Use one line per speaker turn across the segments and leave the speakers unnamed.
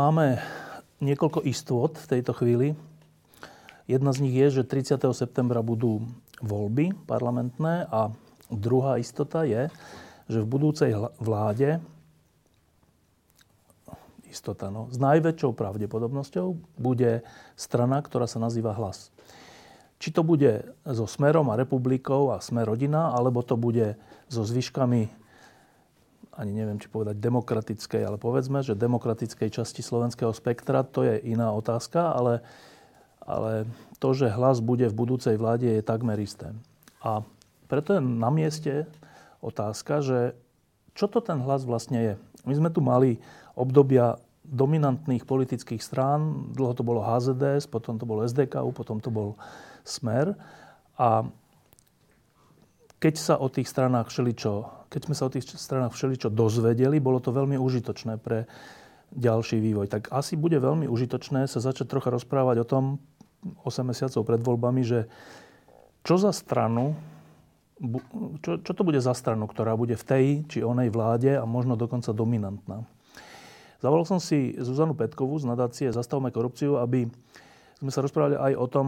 Máme niekoľko istôt v tejto chvíli. Jedna z nich je, že 30. septembra budú voľby parlamentné a druhá istota je, že v budúcej vláde istota, no, s najväčšou pravdepodobnosťou bude strana, ktorá sa nazýva Hlas. Či to bude so Smerom a republikou a Smer rodina, alebo to bude so zvyškami ani neviem, či povedať demokratickej, ale povedzme, že demokratickej časti slovenského spektra, to je iná otázka, ale, ale to, že hlas bude v budúcej vláde, je takmer isté. A preto je na mieste otázka, že čo to ten hlas vlastne je. My sme tu mali obdobia dominantných politických strán, dlho to bolo HZDS, potom to bolo SDKU, potom to bol Smer. A keď sa o tých stranách všeličo keď sme sa o tých stranách všeličo dozvedeli, bolo to veľmi užitočné pre ďalší vývoj. Tak asi bude veľmi užitočné sa začať trocha rozprávať o tom 8 mesiacov pred voľbami, že čo za stranu, čo, čo to bude za stranu, ktorá bude v tej či onej vláde a možno dokonca dominantná. Zavolal som si Zuzanu Petkovú z nadácie Zastavme korupciu, aby sme sa rozprávali aj o tom,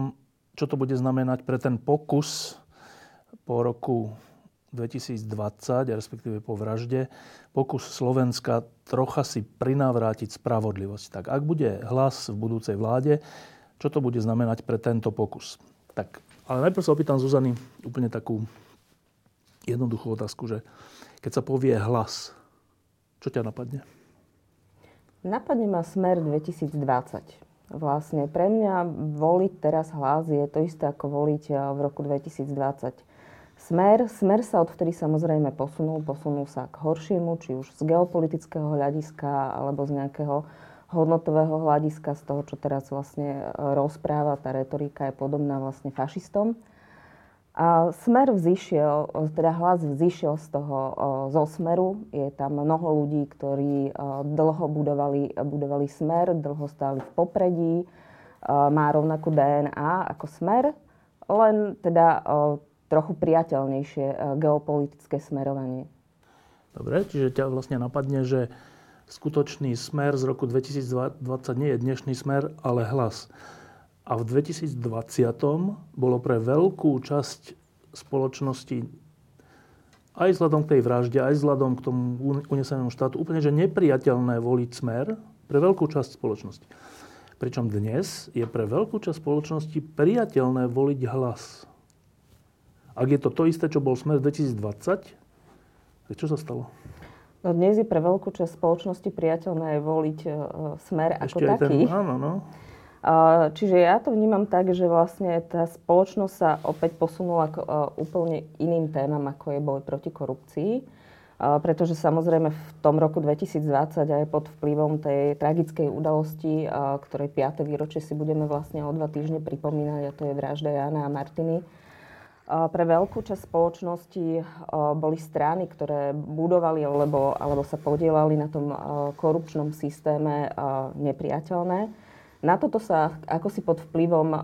čo to bude znamenať pre ten pokus po roku 2020, respektíve po vražde, pokus Slovenska trocha si prinávrátiť spravodlivosť. Tak ak bude hlas v budúcej vláde, čo to bude znamenať pre tento pokus? Tak, ale najprv sa opýtam Zuzany úplne takú jednoduchú otázku, že keď sa povie hlas, čo ťa napadne?
Napadne ma smer 2020. Vlastne pre mňa voliť teraz hlas je to isté ako voliť eh, v roku 2020 Smer, smer sa odvtedy samozrejme posunul, posunul sa k horšiemu, či už z geopolitického hľadiska, alebo z nejakého hodnotového hľadiska, z toho, čo teraz vlastne rozpráva, tá retorika je podobná vlastne fašistom. A smer vzýšiel, teda hlas vzýšiel z toho zo smeru. Je tam mnoho ľudí, ktorí dlho budovali, budovali smer, dlho stáli v popredí, má rovnakú DNA ako smer, len teda trochu priateľnejšie e, geopolitické smerovanie.
Dobre, čiže ťa vlastne napadne, že skutočný smer z roku 2020 nie je dnešný smer, ale hlas. A v 2020 bolo pre veľkú časť spoločnosti aj vzhľadom k tej vražde, aj vzhľadom k tomu unesenému štátu úplne, že nepriateľné voliť smer pre veľkú časť spoločnosti. Pričom dnes je pre veľkú časť spoločnosti priateľné voliť hlas. Ak je to to isté, čo bol smer 2020, tak čo sa stalo?
No dnes je pre veľkú časť spoločnosti priateľné voliť uh, smer ako
Ešte
taký.
Ten, áno, no.
Čiže ja to vnímam tak, že vlastne tá spoločnosť sa opäť posunula k uh, úplne iným témam, ako je boj proti korupcii. Uh, pretože samozrejme v tom roku 2020 aj pod vplyvom tej tragickej udalosti, uh, ktorej 5. výročie si budeme vlastne o dva týždne pripomínať, a to je vražda Jana a Martiny, pre veľkú časť spoločnosti boli strany, ktoré budovali alebo, alebo sa podielali na tom korupčnom systéme nepriateľné. Na toto sa ako si pod vplyvom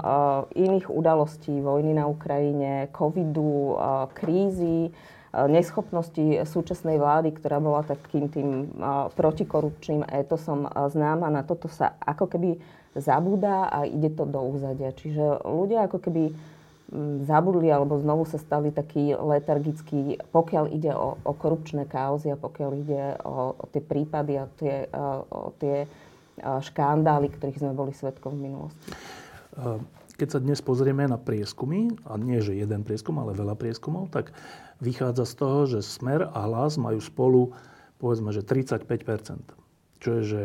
iných udalostí, vojny na Ukrajine, covidu, krízy, neschopnosti súčasnej vlády, ktorá bola takým tým protikorupčným étosom známa, na toto sa ako keby zabúda a ide to do úzadia. Čiže ľudia ako keby zabudli alebo znovu sa stali takí letargickí, pokiaľ ide o, o korupčné kauzy a pokiaľ ide o, o tie prípady a tie, o tie škandály, ktorých sme boli svetkom v minulosti.
Keď sa dnes pozrieme na prieskumy, a nie že jeden prieskum, ale veľa prieskumov, tak vychádza z toho, že Smer a Hlas majú spolu povedzme, že 35 Čo je, že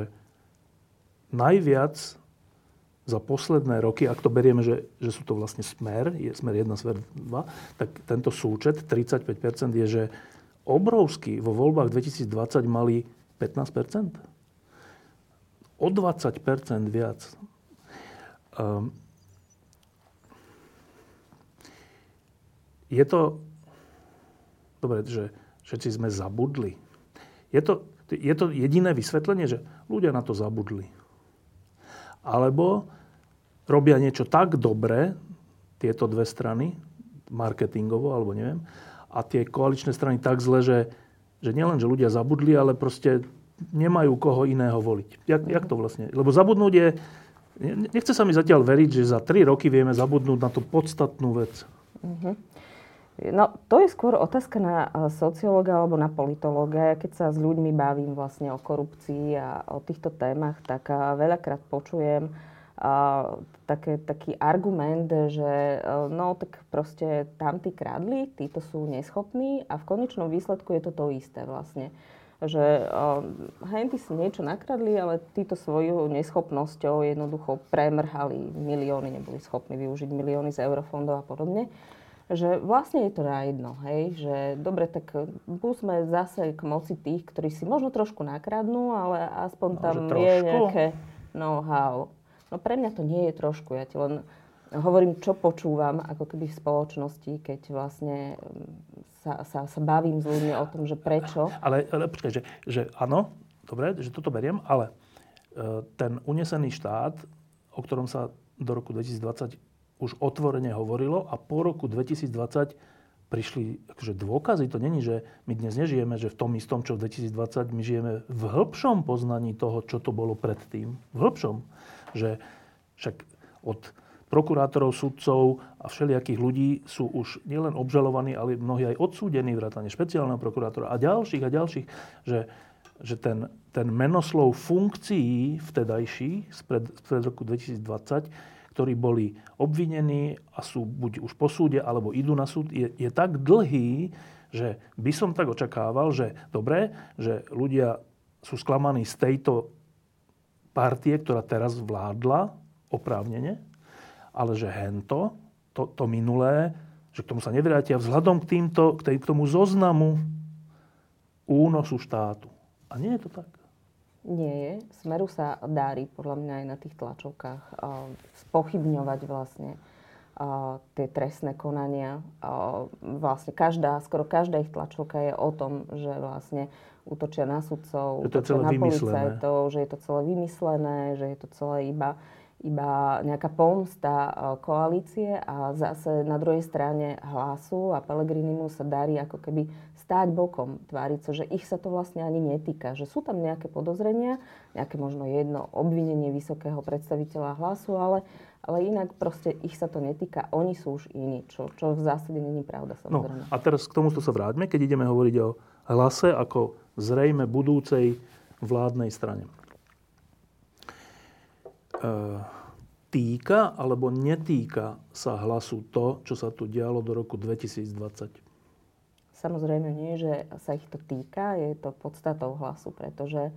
najviac za posledné roky, ak to berieme, že, že sú to vlastne smer, je smer 1, smer 2, tak tento súčet 35% je, že obrovský vo voľbách 2020 mali 15% O 20 viac. Um, je to... Dobre, že všetci sme zabudli. Je to, je to jediné vysvetlenie, že ľudia na to zabudli. Alebo robia niečo tak dobre, tieto dve strany, marketingovo, alebo neviem, a tie koaličné strany tak zle, že, že nielen, že ľudia zabudli, ale proste nemajú koho iného voliť. Jak, jak to vlastne? Lebo zabudnúť je... Nechce sa mi zatiaľ veriť, že za tri roky vieme zabudnúť na tú podstatnú vec. Uh-huh.
No, to je skôr otázka na sociológa alebo na politológa. Keď sa s ľuďmi bavím vlastne o korupcii a o týchto témach, tak veľakrát počujem uh, také, taký argument, že uh, no tak proste tamtí kradli, títo sú neschopní a v konečnom výsledku je to to isté vlastne že henty si niečo nakradli, ale títo svojou neschopnosťou jednoducho premrhali milióny, neboli schopní využiť milióny z eurofondov a podobne že vlastne je to na jedno, hej, že dobre, tak sme zase k moci tých, ktorí si možno trošku nakradnú, ale aspoň no, tam je nejaké know-how. No pre mňa to nie je trošku, ja ti len hovorím, čo počúvam ako keby v spoločnosti, keď vlastne mm, sa, sa, sa bavím s ľuďmi o tom, že prečo.
Ale, ale počkaj, že, že áno, dobre, že toto beriem, ale e, ten unesený štát, o ktorom sa do roku 2020 už otvorene hovorilo a po roku 2020 prišli akože dôkazy. To není, že my dnes nežijeme, že v tom istom, čo v 2020, my žijeme v hĺbšom poznaní toho, čo to bolo predtým. V hĺbšom. Že však od prokurátorov, sudcov a všelijakých ľudí sú už nielen obžalovaní, ale mnohí aj odsúdení, vrátane špeciálneho prokurátora a ďalších a ďalších, že, že ten, ten menoslov funkcií vtedajší, spred, spred roku 2020, ktorí boli obvinení a sú buď už po súde, alebo idú na súd, je, je tak dlhý, že by som tak očakával, že dobre, že ľudia sú sklamaní z tejto partie, ktorá teraz vládla oprávnene, ale že hento, to, to minulé, že k tomu sa nevrátia vzhľadom k, týmto, k, tej, k tomu zoznamu únosu štátu. A nie je to tak.
Nie je. Smeru sa dári, podľa mňa aj na tých tlačovkách, spochybňovať vlastne tie trestné konania. Vlastne každá, skoro každá ich tlačovka je o tom, že vlastne útočia na sudcov, útočia na policajtov, že je to celé vymyslené, že je to celé iba iba nejaká pomsta koalície a zase na druhej strane hlasu a Pelegrinimu sa darí ako keby stáť bokom, tváriť sa, že ich sa to vlastne ani netýka. Že sú tam nejaké podozrenia, nejaké možno jedno obvinenie vysokého predstaviteľa hlasu, ale, ale inak proste ich sa to netýka. Oni sú už iní, čo, čo v zásade není pravda
No, a teraz k tomu sa vráťme, keď ideme hovoriť o hlase ako zrejme budúcej vládnej strane. E, týka alebo netýka sa hlasu to, čo sa tu dialo do roku 2020?
Samozrejme nie, že sa ich to týka, je to podstatou hlasu, pretože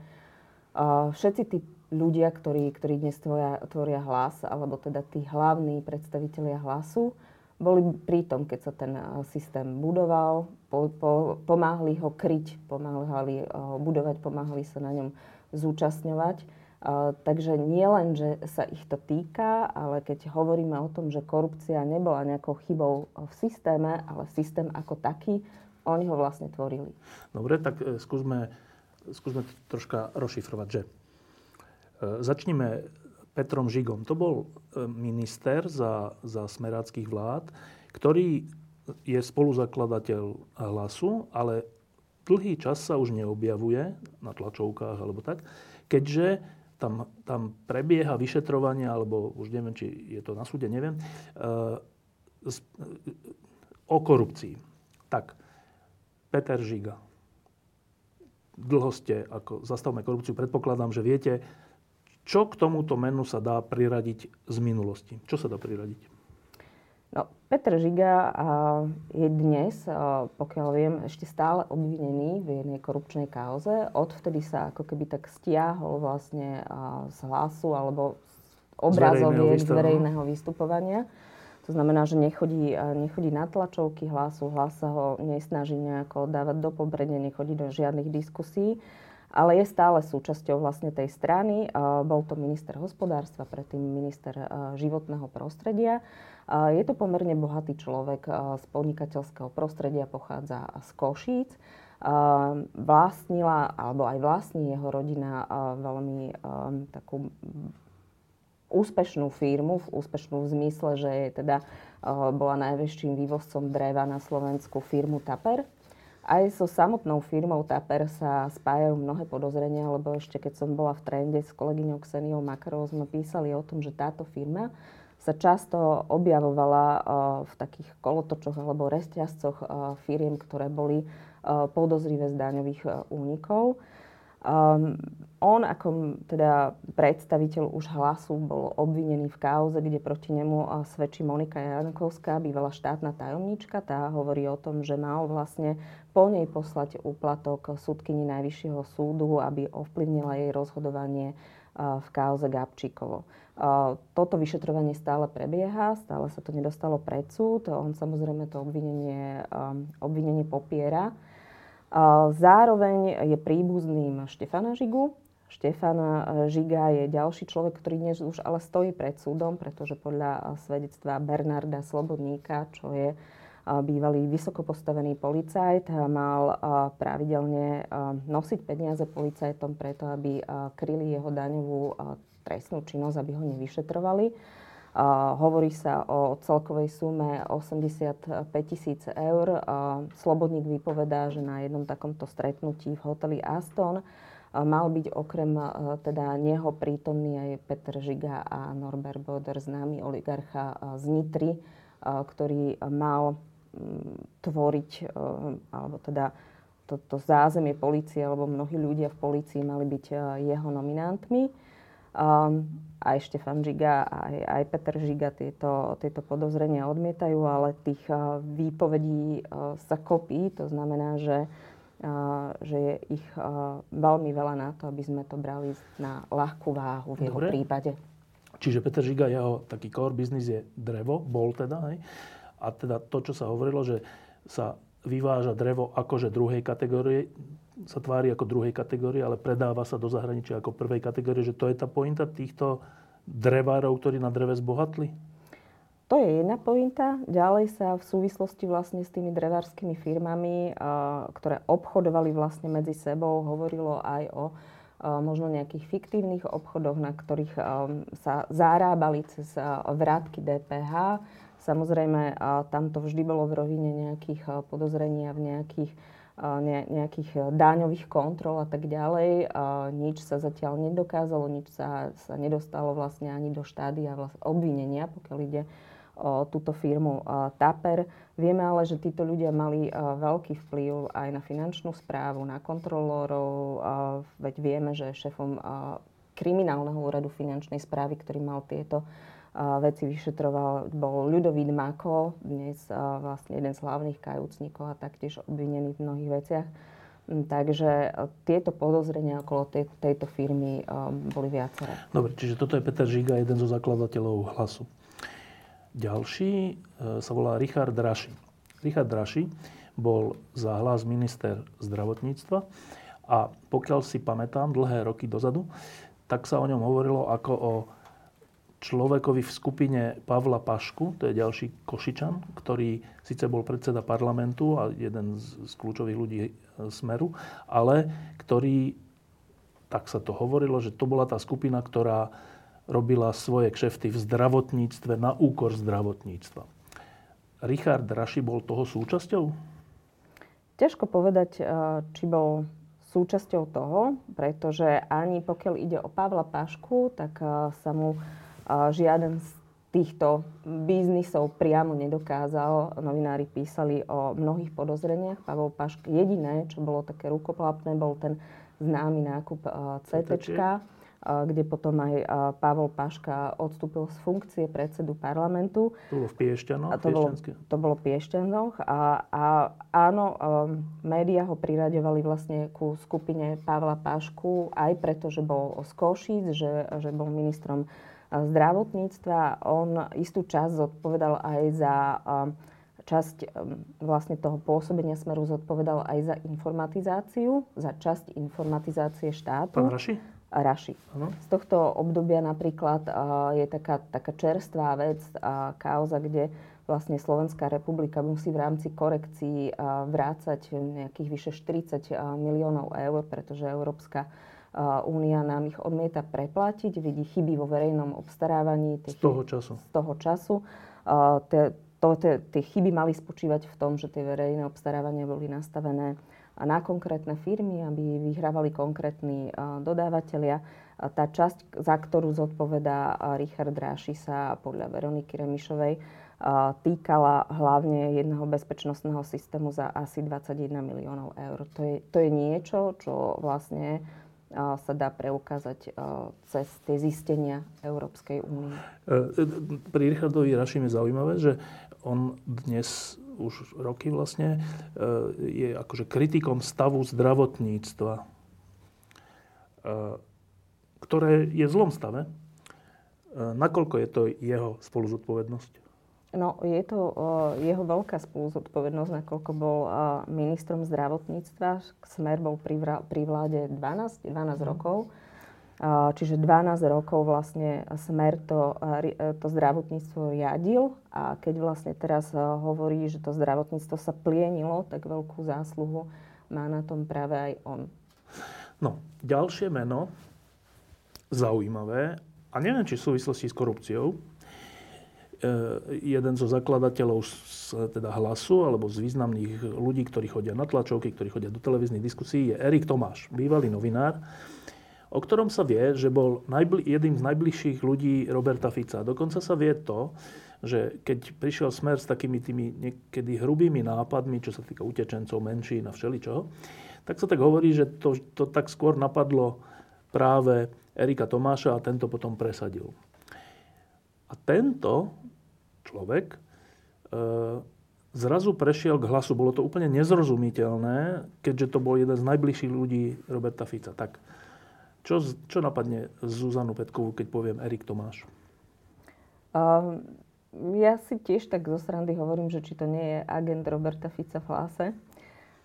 uh, všetci tí ľudia, ktorí, ktorí dnes tvoria, tvoria hlas, alebo teda tí hlavní predstavitelia hlasu, boli pri tom, keď sa ten systém budoval, po, po, pomáhali ho kryť, pomáhali ho budovať, pomáhali sa na ňom zúčastňovať. Takže nie len, že sa ich to týka, ale keď hovoríme o tom, že korupcia nebola nejakou chybou v systéme, ale systém ako taký oni ho vlastne tvorili.
Dobre, tak e, skúsme, skúsme to troška rozšifrovať, že e, začneme Petrom Žigom. To bol e, minister za, za smeráckých vlád, ktorý je spoluzakladateľ hlasu, ale dlhý čas sa už neobjavuje na tlačovkách alebo tak, keďže tam, tam prebieha vyšetrovanie, alebo už neviem, či je to na súde, neviem, o korupcii. Tak, Peter Žiga. Dlho ste, ako zastavme korupciu, predpokladám, že viete, čo k tomuto menu sa dá priradiť z minulosti? Čo sa dá priradiť?
Peter Žiga je dnes, pokiaľ viem, ešte stále obvinený v jednej korupčnej kauze. Odvtedy sa ako keby tak stiahol vlastne z hlasu alebo obrazoviek z verejného vystupovania. To znamená, že nechodí, nechodí na tlačovky hlasu, hlas sa ho nesnaží nejako dávať do pobrenia, nechodí do žiadnych diskusí. Ale je stále súčasťou vlastne tej strany. Bol to minister hospodárstva, predtým minister životného prostredia. Je to pomerne bohatý človek z podnikateľského prostredia, pochádza z Košíc. Vlastnila, alebo aj vlastní jeho rodina veľmi takú úspešnú firmu, úspešnú v zmysle, že je teda, bola najväčším vývozcom dreva na Slovensku firmu Taper. Aj so samotnou firmou Taper sa spájajú mnohé podozrenia, lebo ešte keď som bola v trende s kolegyňou Kseniou Makarovou, sme písali o tom, že táto firma sa často objavovala v takých kolotočoch alebo reťazcoch firiem, ktoré boli podozrivé z daňových únikov. Um, on ako teda predstaviteľ už hlasu bol obvinený v kauze, kde proti nemu svedčí Monika Jankovská, bývalá štátna tajomníčka. Tá hovorí o tom, že mal vlastne po nej poslať úplatok súdkyni Najvyššieho súdu, aby ovplyvnila jej rozhodovanie v kauze Gabčíkovo. Toto vyšetrovanie stále prebieha, stále sa to nedostalo pred súd. On samozrejme to obvinenie, obvinenie popiera. Zároveň je príbuzným Štefana Žigu. Štefan Žiga je ďalší človek, ktorý dnes už ale stojí pred súdom, pretože podľa svedectva Bernarda Slobodníka, čo je bývalý vysoko postavený policajt, mal pravidelne nosiť peniaze policajtom preto, aby kryli jeho daňovú trestnú činnosť, aby ho nevyšetrovali. Hovorí sa o celkovej sume 85 tisíc eur. Slobodník vypovedá, že na jednom takomto stretnutí v hoteli Aston mal byť okrem teda neho prítomný aj Peter Žiga a Norbert Boder, známy oligarcha z Nitry, ktorý mal tvoriť, alebo teda toto zázemie policie, alebo mnohí ľudia v polícii mali byť jeho nominantmi. Um, aj Štefan Žiga, aj, aj Peter Žiga tieto, tieto podozrenia odmietajú, ale tých uh, výpovedí uh, sa kopí. To znamená, že, uh, že je ich uh, veľmi veľa na to, aby sme to brali na ľahkú váhu v jeho Dobre. prípade.
Čiže Peter Žiga, jeho taký core business je drevo, bol teda, hej? A teda to, čo sa hovorilo, že sa vyváža drevo akože druhej kategórie, sa tvári ako druhej kategórie, ale predáva sa do zahraničia ako prvej kategórie, že to je tá pointa týchto drevárov, ktorí na dreve zbohatli?
To je jedna pointa. Ďalej sa v súvislosti vlastne s tými drevárskymi firmami, ktoré obchodovali vlastne medzi sebou, hovorilo aj o možno nejakých fiktívnych obchodoch, na ktorých sa zarábali cez vrátky DPH. Samozrejme, tam to vždy bolo v rovine nejakých podozrení a v nejakých nejakých e, dáňových kontrol a tak ďalej. Nič sa zatiaľ nedokázalo, nič sa, sa nedostalo vlastne ani do štádia vlastne obvinenia, pokiaľ ide o túto firmu TAPER. Vieme ale, že títo ľudia mali veľký vplyv aj na finančnú správu, na kontrolórov. Veď vieme, že šéfom kriminálneho úradu finančnej správy, ktorý mal tieto veci vyšetroval, bol Ľudovít Mako, dnes vlastne jeden z hlavných kajúcnikov a taktiež obvinený v mnohých veciach. Mm, takže tieto podozrenia okolo tej, tejto firmy boli viaceré.
Dobre, čiže toto je Peter Žiga, jeden zo zakladateľov hlasu. Ďalší e, sa volá Richard Draši. Richard Draši bol za hlas minister zdravotníctva a pokiaľ si pamätám dlhé roky dozadu, tak sa o ňom hovorilo ako o človekovi v skupine Pavla Pašku, to je ďalší Košičan, ktorý síce bol predseda parlamentu a jeden z, z kľúčových ľudí e, Smeru, ale ktorý, tak sa to hovorilo, že to bola tá skupina, ktorá robila svoje kšefty v zdravotníctve na úkor zdravotníctva. Richard Raši bol toho súčasťou?
Ťažko povedať, e, či bol súčasťou toho, pretože ani pokiaľ ide o Pavla Pašku, tak e, sa mu žiaden z týchto biznisov priamo nedokázal. Novinári písali o mnohých podozreniach. Pavel Pašk, jediné, čo bolo také rukoplapné, bol ten známy nákup CT, kde potom aj Pavel Paška odstúpil z funkcie predsedu parlamentu.
To bolo v Piešťanoch?
To bolo, to bolo v Piešťanoch. A, a áno, um, médiá ho priraďovali vlastne ku skupine Pavla Pašku aj preto, že bol z Košíc, že, že bol ministrom zdravotníctva. On istú časť zodpovedal aj za časť vlastne toho pôsobenia Smeru zodpovedal aj za informatizáciu, za časť informatizácie štátu.
Pán Raši?
Raši. Ano. Z tohto obdobia napríklad je taká, taká čerstvá vec, kauza, kde vlastne Slovenská republika musí v rámci korekcií vrácať nejakých vyše 40 miliónov eur, pretože Európska únia nám ich odmieta preplatiť, vidí chyby vo verejnom obstarávaní.
Z toho času.
Z toho času. Tie chyby mali spočívať v tom, že tie verejné obstarávania boli nastavené na konkrétne firmy, aby vyhrávali konkrétni dodávateľia. Tá časť, za ktorú zodpovedá Richard Ráši sa podľa Veroniky Remišovej, týkala hlavne jedného bezpečnostného systému za asi 21 miliónov eur. To je, to je niečo, čo vlastne sa dá preukázať cez tie zistenia Európskej únie. E,
e, pri Richardovi Rašim je zaujímavé, že on dnes už roky vlastne, e, je akože kritikom stavu zdravotníctva, ktoré je v zlom stave. Nakoľko je to jeho spoluzodpovednosť?
No, je to jeho veľká spoluzodpovednosť, nakoľko bol ministrom zdravotníctva. Smer bol pri vláde 12, 12 mm. rokov. Čiže 12 rokov vlastne Smer to, to zdravotníctvo riadil a keď vlastne teraz hovorí, že to zdravotníctvo sa plienilo, tak veľkú zásluhu má na tom práve aj on.
No, ďalšie meno, zaujímavé, a neviem, či v súvislosti s korupciou, e, jeden zo zakladateľov z teda hlasu alebo z významných ľudí, ktorí chodia na tlačovky, ktorí chodia do televíznych diskusí, je Erik Tomáš, bývalý novinár, o ktorom sa vie, že bol najbli- jedným z najbližších ľudí Roberta Fica. Dokonca sa vie to, že keď prišiel smer s takými tými niekedy hrubými nápadmi, čo sa týka utečencov, menšín a všeličoho, tak sa tak hovorí, že to, to tak skôr napadlo práve Erika Tomáša a tento potom presadil. A tento človek e, zrazu prešiel k hlasu. Bolo to úplne nezrozumiteľné, keďže to bol jeden z najbližších ľudí Roberta Fica. Tak čo, čo napadne Zuzanu Petkovú, keď poviem Erik Tomáš?
Uh, ja si tiež tak zo srandy hovorím, že či to nie je agent Roberta Fica v hlase.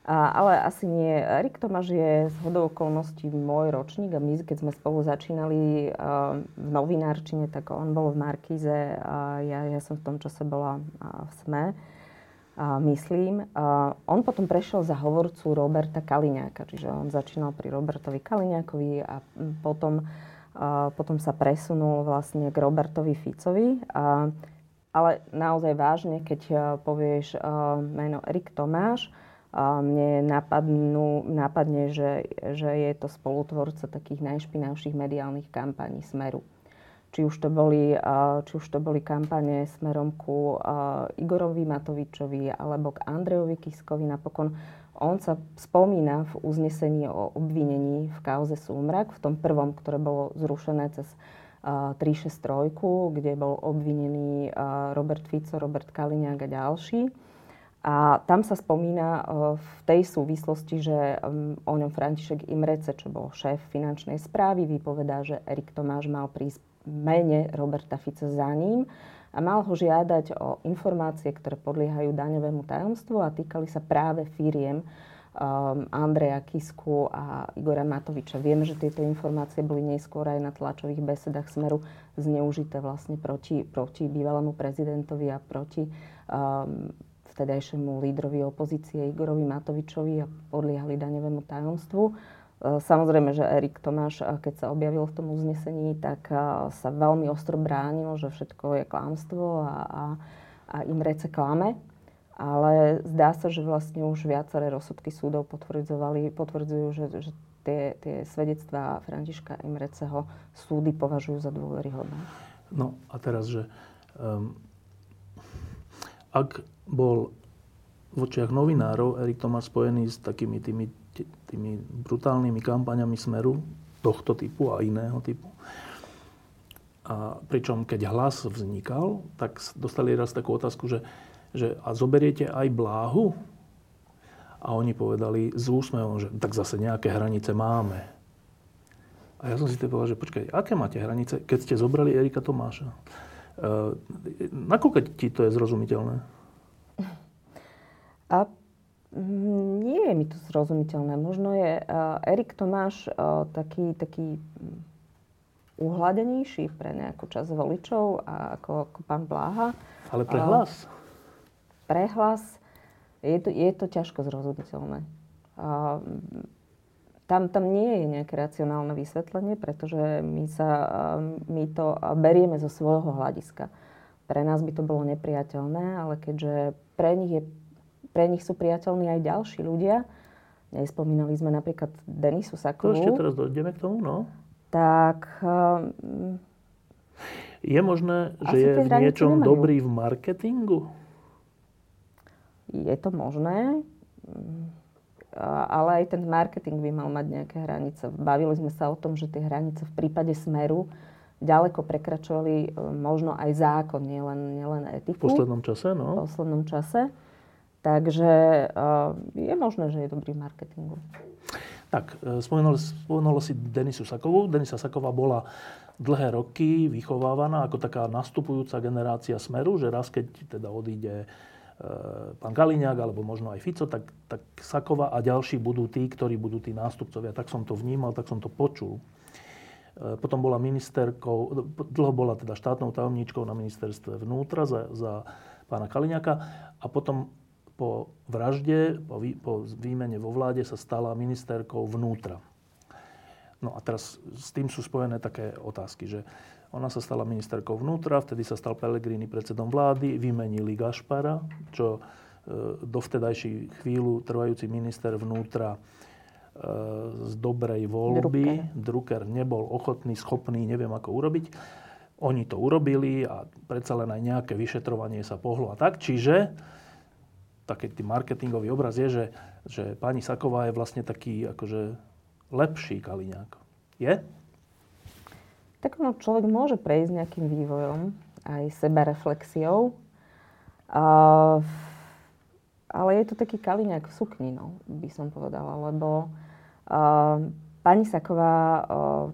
A, ale asi nie. Erik Tomáš je z hodou okolností môj ročník a my, keď sme spolu začínali uh, v novinárčine, tak on bol v Markíze a ja, ja som v tom čase bola uh, v SME myslím. On potom prešiel za hovorcu Roberta Kaliňáka, čiže on začínal pri Robertovi Kaliňákovi a potom, potom sa presunul vlastne k Robertovi Ficovi. Ale naozaj vážne, keď povieš meno Erik Tomáš, mne napadnú, napadne, že, že je to spolutvorca takých najšpinavších mediálnych kampaní Smeru či už to boli, či už to boli kampane smerom ku Igorovi Matovičovi alebo k Andrejovi Kiskovi. Napokon on sa spomína v uznesení o obvinení v kauze Súmrak, v tom prvom, ktoré bolo zrušené cez 363, kde bol obvinený Robert Fico, Robert Kaliňák a ďalší. A tam sa spomína v tej súvislosti, že o ňom František Imrece, čo bol šéf finančnej správy, vypovedá, že Erik Tomáš mal prísť mene Roberta Fica za ním a mal ho žiadať o informácie, ktoré podliehajú daňovému tajomstvu a týkali sa práve firiem um, Andreja Kisku a Igora Matoviča. Vieme, že tieto informácie boli neskôr aj na tlačových besedách Smeru zneužité vlastne proti, proti bývalému prezidentovi a proti um, vtedajšiemu lídrovi opozície Igorovi Matovičovi a podliehali daňovému tajomstvu. E, samozrejme, že Erik Tomáš, e, keď sa objavil v tom uznesení, tak e, sa veľmi ostro bránil, že všetko je klamstvo a, a, a im rece klame. Ale zdá sa, že vlastne už viaceré rozsudky súdov potvrdzovali, potvrdzujú, že, že tie, tie svedectvá Františka Imreceho súdy považujú za dôveryhodné.
No a teraz, že um, ak bol v očiach novinárov Erik Tomáš spojený s takými tými tými brutálnymi kampaňami Smeru tohto typu a iného typu. A pričom keď hlas vznikal, tak dostali raz takú otázku, že, že a zoberiete aj bláhu? A oni povedali s úsmevom, že tak zase nejaké hranice máme. A ja som si povedal, že počkaj, aké máte hranice, keď ste zobrali Erika Tomáša? E, nakoľko ti to je zrozumiteľné?
A mm, nie je mi to zrozumiteľné. Možno je uh, Erik Tomáš uh, taký, taký uhladenejší pre nejakú časť voličov a ako, ako pán Bláha.
Ale pre hlas? Uh,
pre hlas je to, je to ťažko zrozumiteľné. Uh, tam, tam nie je nejaké racionálne vysvetlenie, pretože my, sa, my to berieme zo svojho hľadiska. Pre nás by to bolo nepriateľné, ale keďže pre nich, je, pre nich sú priateľní aj ďalší ľudia, nespomínali sme napríklad Denisu Sakovú.
To ešte teraz dojdeme k tomu, no.
Tak... Um,
je možné, že je v niečom nemajú. dobrý v marketingu?
Je to možné ale aj ten marketing by mal mať nejaké hranice. Bavili sme sa o tom, že tie hranice v prípade Smeru ďaleko prekračovali e, možno aj zákon, nielen, nielen etiku.
V poslednom čase, no.
V poslednom čase. Takže uh, je možné, že je dobrý v marketingu.
Tak, spomenulo, spomenulo si Denisu Sakovú. Denisa Saková bola dlhé roky vychovávaná ako taká nastupujúca generácia Smeru, že raz, keď teda odíde Eh, pán Kaliňák, alebo možno aj Fico, tak, tak Sakova a ďalší budú tí, ktorí budú tí nástupcovia. Tak som to vnímal, tak som to počul. Eh, potom bola ministerkou, dlho bola teda štátnou tajomníčkou na ministerstve vnútra za, za pána Kaliňáka a potom po vražde, po, vý, po výmene vo vláde sa stala ministerkou vnútra. No a teraz s tým sú spojené také otázky, že ona sa stala ministerkou vnútra, vtedy sa stal Pellegrini predsedom vlády, vymenili Gašpara, čo e, dovtedajší chvíľu trvajúci minister vnútra e, z dobrej voľby. Drucker. Drucker nebol ochotný, schopný, neviem ako urobiť. Oni to urobili a predsa len aj nejaké vyšetrovanie sa pohlo a tak. Čiže taký marketingový obraz je, že, že pani Saková je vlastne taký akože lepší Kaliňák. Je?
tak no, človek môže prejsť nejakým vývojom, aj sebareflexiou. Uh, ale je to taký kaliňák v sukni, no, by som povedala, lebo uh, pani Saková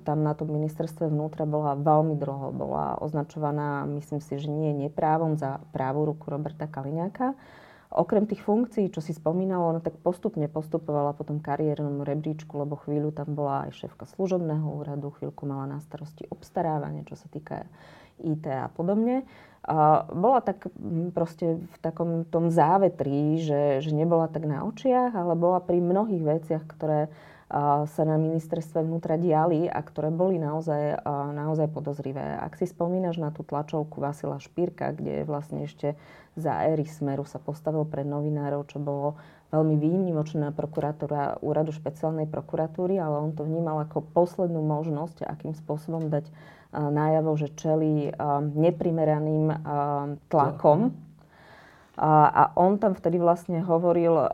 tam na tom ministerstve vnútra bola veľmi dlho. Bola označovaná, myslím si, že nie neprávom za právú ruku Roberta Kaliňáka. Okrem tých funkcií, čo si spomínala, ona tak postupne postupovala po tom kariérnom rebríčku, lebo chvíľu tam bola aj šéfka služobného úradu, chvíľku mala na starosti obstarávanie, čo sa týka IT a podobne. A bola tak proste v takom tom závetrí, že, že nebola tak na očiach, ale bola pri mnohých veciach, ktoré sa na ministerstve vnútra diali a ktoré boli naozaj, naozaj podozrivé. Ak si spomínaš na tú tlačovku Vasila Špírka, kde vlastne ešte za éry Smeru sa postavil pred novinárov, čo bolo veľmi výnimočná prokuratúra úradu špeciálnej prokuratúry, ale on to vnímal ako poslednú možnosť, akým spôsobom dať najavo, že čeli neprimeraným tlakom a, on tam vtedy vlastne hovoril uh,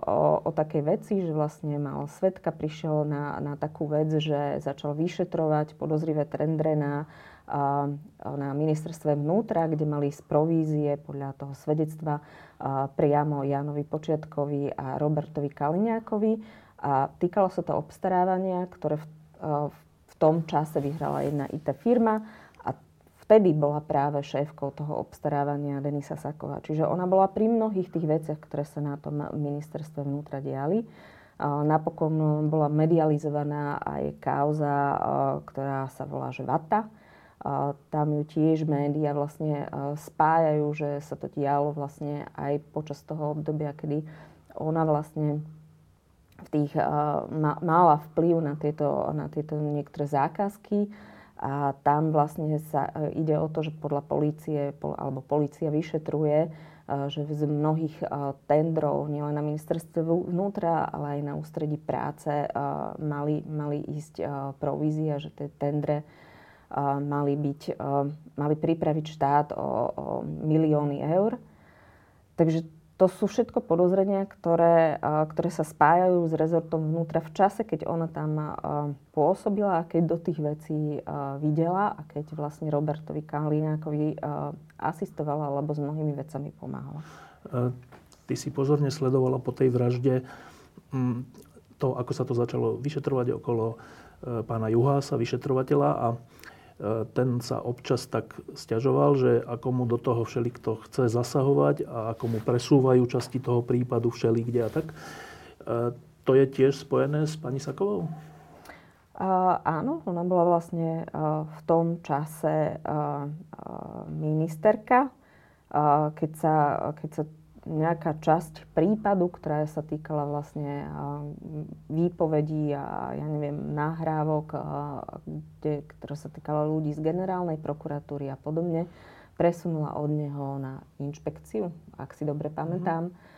o, o takej veci, že vlastne mal svetka, prišiel na, na takú vec, že začal vyšetrovať podozrivé trendre na, uh, na ministerstve vnútra, kde mali z provízie podľa toho svedectva uh, priamo Janovi Počiatkovi a Robertovi Kaliňákovi. A týkalo sa to obstarávania, ktoré v, v tom čase vyhrala jedna IT firma vtedy bola práve šéfkou toho obstarávania Denisa Saková. Čiže ona bola pri mnohých tých veciach, ktoré sa na tom ministerstve vnútra diali. Napokon bola medializovaná aj kauza, ktorá sa volá že Vata. Tam ju tiež médiá vlastne spájajú, že sa to dialo vlastne aj počas toho obdobia, kedy ona vlastne v tých, mala vplyv na tieto, na tieto niektoré zákazky a tam vlastne sa e, ide o to, že podľa polície, alebo polícia vyšetruje, e, že z mnohých e, tendrov, nielen na ministerstve vnútra, ale aj na ústredí práce, mali, mali ísť provízia, že tie tendre mali, byť, mali pripraviť štát o, o milióny eur. Takže to sú všetko podozrenia, ktoré, ktoré sa spájajú s rezortom vnútra v čase, keď ona tam pôsobila a keď do tých vecí videla a keď vlastne Robertovi Kaliňákovi asistovala alebo s mnohými vecami pomáhala.
Ty si pozorne sledovala po tej vražde mm, to, ako sa to začalo vyšetrovať okolo e, pána Juhása, vyšetrovateľa a ten sa občas tak stiažoval, že ako mu do toho všelikto chce zasahovať a ako mu presúvajú časti toho prípadu všelikde a tak. To je tiež spojené s pani Sakovou?
Uh, áno, ona bola vlastne uh, v tom čase uh, ministerka, keď, sa, keď sa nejaká časť prípadu, ktorá sa týkala vlastne výpovedí a ja neviem, nahrávok, kde, ktorá sa týkala ľudí z generálnej prokuratúry a podobne, presunula od neho na inšpekciu, ak si dobre pamätám. Mm-hmm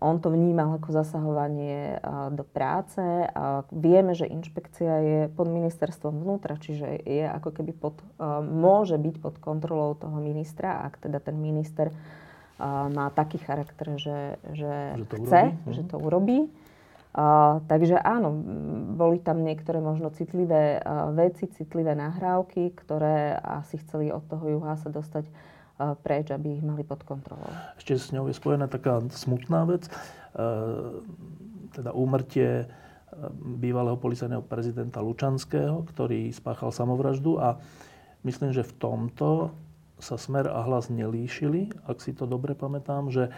on to vnímal ako zasahovanie do práce. Vieme, že inšpekcia je pod ministerstvom vnútra, čiže je ako keby pod, môže byť pod kontrolou toho ministra, ak teda ten minister má taký charakter, že, že, že to chce, urobí. že to urobí. Uh, takže áno, boli tam niektoré možno citlivé uh, veci, citlivé nahrávky, ktoré asi chceli od toho juha sa dostať preč, aby ich mali pod kontrolou.
Ešte s ňou je spojená taká smutná vec, teda úmrtie bývalého policajného prezidenta Lučanského, ktorý spáchal samovraždu a myslím, že v tomto sa Smer a Hlas nelíšili, ak si to dobre pamätám, že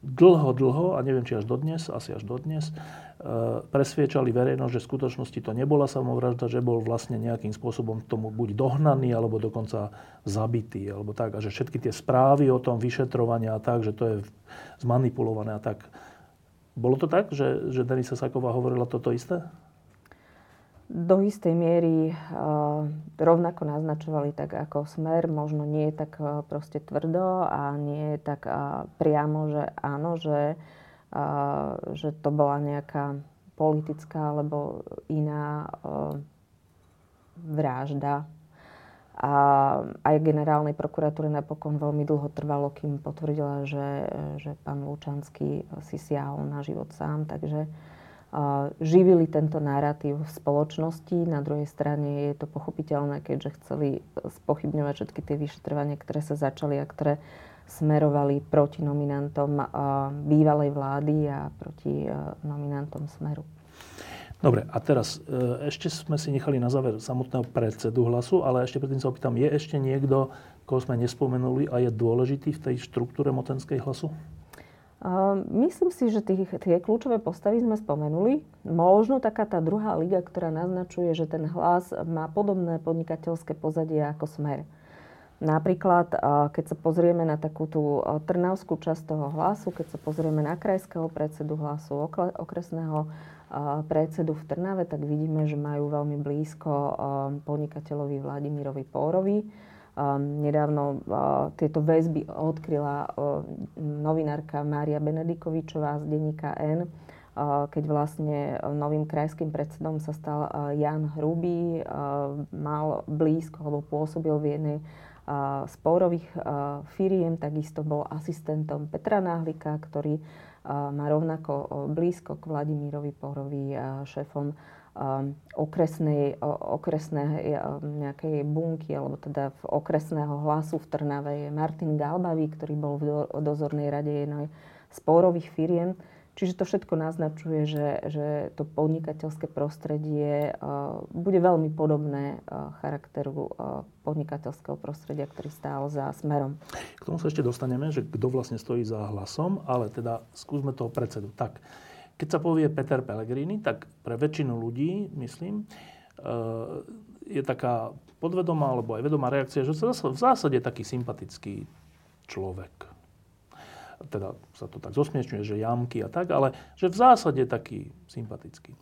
dlho, dlho, a neviem, či až dodnes, asi až dodnes, Eh, presviečali verejnosť, že v skutočnosti to nebola samovražda, že bol vlastne nejakým spôsobom tomu buď dohnaný, alebo dokonca zabitý, alebo tak. A že všetky tie správy o tom vyšetrovania a tak, že to je zmanipulované a tak. Bolo to tak, že, že Denisa Saková hovorila toto isté?
Do istej miery uh, rovnako naznačovali tak ako smer, možno nie tak uh, proste tvrdo a nie tak uh, priamo, že áno, že že to bola nejaká politická alebo iná vražda. A aj generálnej prokuratúre napokon veľmi dlho trvalo, kým potvrdila, že, že pán Lučanský si siahol na život sám. Takže živili tento narratív v spoločnosti. Na druhej strane je to pochopiteľné, keďže chceli spochybňovať všetky tie vyšetrovania, ktoré sa začali a ktoré smerovali proti nominantom bývalej vlády a proti nominantom Smeru.
Dobre, a teraz e, ešte sme si nechali na záver samotného predsedu hlasu, ale ešte predtým sa opýtam, je ešte niekto, koho sme nespomenuli a je dôležitý v tej štruktúre mocenskej hlasu?
Myslím si, že tých, tie kľúčové postavy sme spomenuli. Možno taká tá druhá liga, ktorá naznačuje, že ten hlas má podobné podnikateľské pozadie ako Smer. Napríklad, keď sa pozrieme na takú tú trnavskú časť toho hlasu, keď sa pozrieme na krajského predsedu hlasu, okresného predsedu v Trnave, tak vidíme, že majú veľmi blízko podnikateľovi Vladimirovi Pórovi. Nedávno tieto väzby odkryla novinárka Mária Benedikovičová z denníka N, keď vlastne novým krajským predsedom sa stal Jan Hrubý, mal blízko alebo pôsobil v jednej sporových firiem, takisto bol asistentom Petra Náhlika, ktorý má rovnako blízko k Vladimírovi Porovi, šéfom okresnej, okresnej nejakej bunky, alebo teda v okresného hlasu v Trnave je Martin Galbavý, ktorý bol v dozornej rade jednej sporových firiem. Čiže to všetko naznačuje, že, že to podnikateľské prostredie uh, bude veľmi podobné uh, charakteru uh, podnikateľského prostredia, ktorý stál za smerom.
K tomu sa ešte dostaneme, že kto vlastne stojí za hlasom, ale teda skúsme toho predsedu. Tak, keď sa povie Peter Pellegrini, tak pre väčšinu ľudí, myslím, je taká podvedomá alebo aj vedomá reakcia, že v zásade je taký sympatický človek teda sa to tak zosmiešňuje, že jamky a tak, ale že v zásade taký sympatický.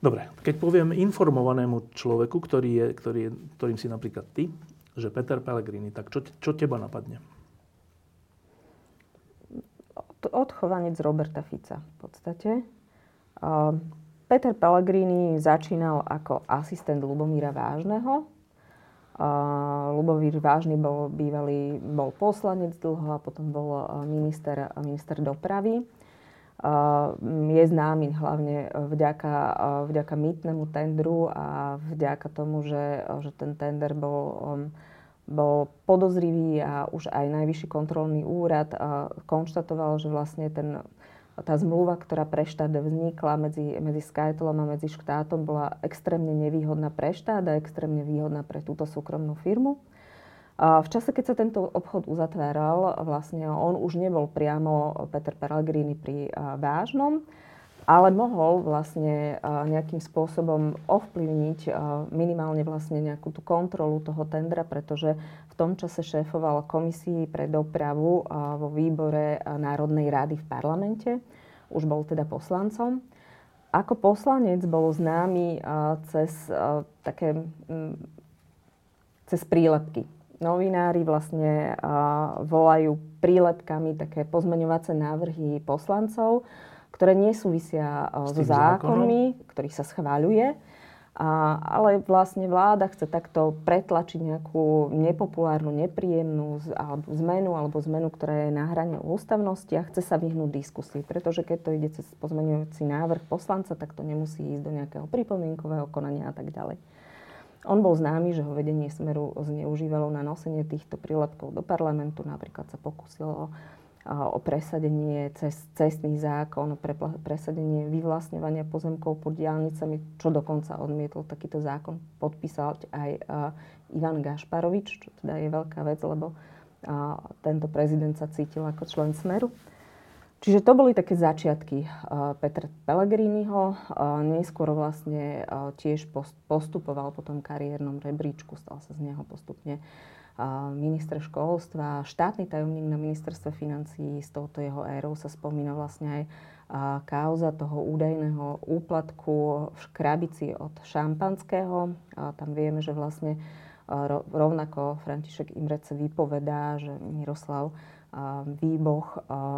Dobre, keď poviem informovanému človeku, ktorý je, ktorý je, ktorým si napríklad ty, že Peter Pellegrini, tak čo, čo teba napadne?
Odchovanec Roberta Fica v podstate. Peter Pellegrini začínal ako asistent Lubomíra Vážneho, Lubovír Vážny bol bývalý, bol poslanec dlho a potom bol minister, minister dopravy. Je známy hlavne vďaka, vďaka mýtnemu tendru a vďaka tomu, že, že ten tender bol, um, bol podozrivý a už aj najvyšší kontrolný úrad konštatoval, že vlastne ten tá zmluva, ktorá pre štát vznikla medzi, medzi Skytelom a medzi štátom, bola extrémne nevýhodná pre štát a extrémne výhodná pre túto súkromnú firmu. V čase, keď sa tento obchod uzatváral, vlastne on už nebol priamo Peter Pellegrini pri vážnom, ale mohol vlastne nejakým spôsobom ovplyvniť minimálne vlastne nejakú tú kontrolu toho tendra, pretože v tom čase šéfoval komisii pre dopravu vo výbore Národnej rady v parlamente. Už bol teda poslancom. Ako poslanec bol známy cez také cez prílepky novinári vlastne volajú prílepkami také pozmeňovacie návrhy poslancov, ktoré nesúvisia uh, so zákonmi, zákonom? ktorých sa schváľuje. A, ale vlastne vláda chce takto pretlačiť nejakú nepopulárnu, nepríjemnú z, alebo zmenu alebo zmenu, ktorá je na hrane ústavnosti a chce sa vyhnúť diskusii. Pretože keď to ide cez pozmeňujúci návrh poslanca, tak to nemusí ísť do nejakého pripomienkového konania a tak ďalej. On bol známy, že ho vedenie Smeru zneužívalo na nosenie týchto prílepkov do parlamentu. Napríklad sa pokúsilo o presadenie cez cestný zákon, pre presadenie vyvlastňovania pozemkov pod diálnicami, čo dokonca odmietol takýto zákon podpísať aj Ivan Gašparovič, čo teda je veľká vec, lebo tento prezident sa cítil ako člen Smeru. Čiže to boli také začiatky Petra Pellegriniho. Neskôr vlastne tiež postupoval po tom kariérnom rebríčku, stal sa z neho postupne minister školstva, štátny tajomník na ministerstve financí s touto jeho érou sa spomína vlastne aj kauza toho údajného úplatku v krabici od šampanského. Tam vieme, že vlastne rovnako František Imrece vypovedá, že Miroslav výboh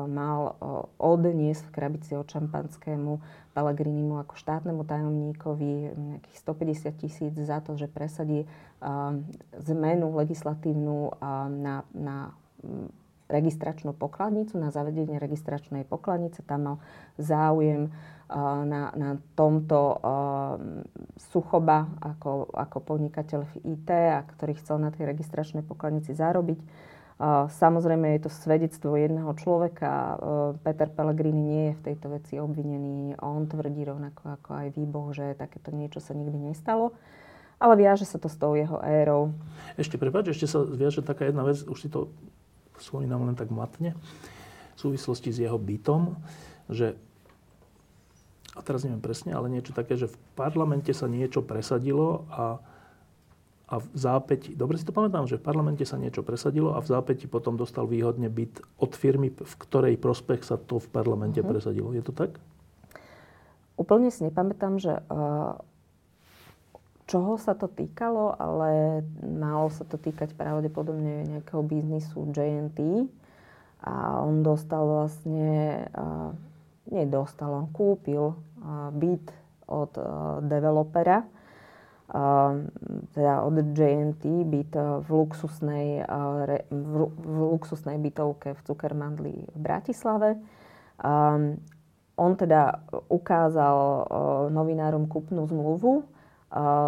mal odniesť v krabici od šampanskému Pelegrinimu ako štátnemu tajomníkovi nejakých 150 tisíc za to, že presadí zmenu legislatívnu na, na registračnú pokladnicu, na zavedenie registračnej pokladnice. Tam mal záujem na, na tomto Suchoba ako, ako podnikateľ v IT, a ktorý chcel na tej registračnej pokladnici zarobiť. Samozrejme je to svedectvo jedného človeka. Peter Pellegrini nie je v tejto veci obvinený. On tvrdí rovnako ako aj výboh, že takéto niečo sa nikdy nestalo. Ale viaže sa to s tou jeho érou.
Ešte prepáč, ešte sa viaže taká jedna vec, už si to spomínam len tak matne, v súvislosti s jeho bytom, že a teraz neviem presne, ale niečo také, že v parlamente sa niečo presadilo a a v zápäti, dobre si to pamätám, že v parlamente sa niečo presadilo a v zápäti potom dostal výhodne byt od firmy, v ktorej prospech sa to v parlamente uh-huh. presadilo. Je to tak?
Úplne si nepamätám, že uh, čoho sa to týkalo, ale malo sa to týkať pravdepodobne nejakého biznisu JNT. A on dostal vlastne, uh, nie dostal, on kúpil uh, byt od developera, teda od JNT byt v luxusnej, v luxusnej bytovke v Cukermandli v Bratislave. On teda ukázal novinárom kúpnu zmluvu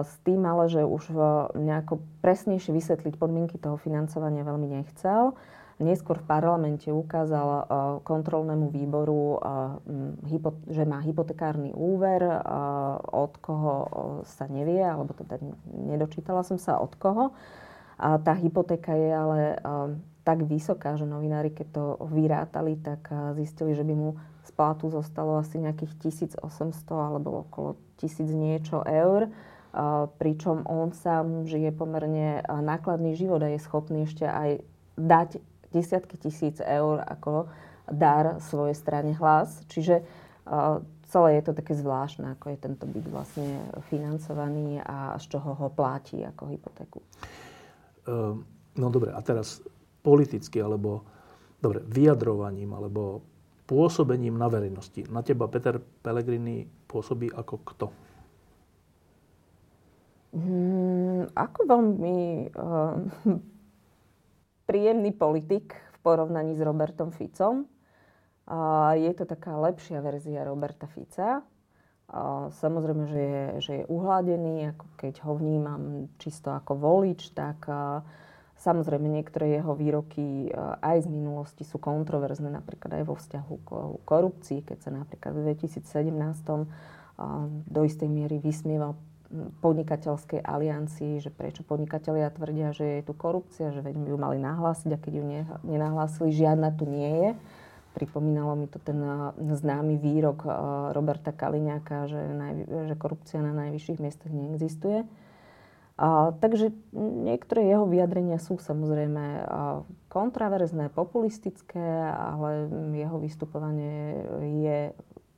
s tým ale, že už nejako presnejšie vysvetliť podmienky toho financovania veľmi nechcel neskôr v parlamente ukázal uh, kontrolnému výboru, uh, že má hypotekárny úver, uh, od koho sa nevie, alebo teda nedočítala som sa od koho. A tá hypotéka je ale tak vysoká, že novinári, keď to vyrátali, tak zistili, že by mu z platu zostalo asi nejakých 1800 alebo okolo 1000 niečo eur. pričom on sám žije pomerne nákladný život a je schopný ešte aj dať desiatky tisíc eur ako dar svojej strane hlas. Čiže uh, celé je to také zvláštne, ako je tento byt vlastne financovaný a z čoho ho platí ako hypotéku.
Uh, no dobre, a teraz politicky, alebo dobre, vyjadrovaním, alebo pôsobením na verejnosti. Na teba Peter Pellegrini pôsobí ako kto?
Hmm, ako veľmi uh, príjemný politik v porovnaní s Robertom Ficom. A je to taká lepšia verzia Roberta Fica. A samozrejme, že je, že je uhladený, ako keď ho vnímam čisto ako volič, tak samozrejme niektoré jeho výroky aj z minulosti sú kontroverzné, napríklad aj vo vzťahu k korupcii, keď sa napríklad v 2017 do istej miery vysmieval podnikateľskej aliancii, že prečo podnikatelia tvrdia, že je tu korupcia, že veď ju mali nahlásiť a keď ju nenahlásili, žiadna tu nie je. Pripomínalo mi to ten známy výrok Roberta Kaliňáka, že, že korupcia na najvyšších miestach neexistuje. A, takže niektoré jeho vyjadrenia sú samozrejme kontraverzné, populistické, ale jeho vystupovanie je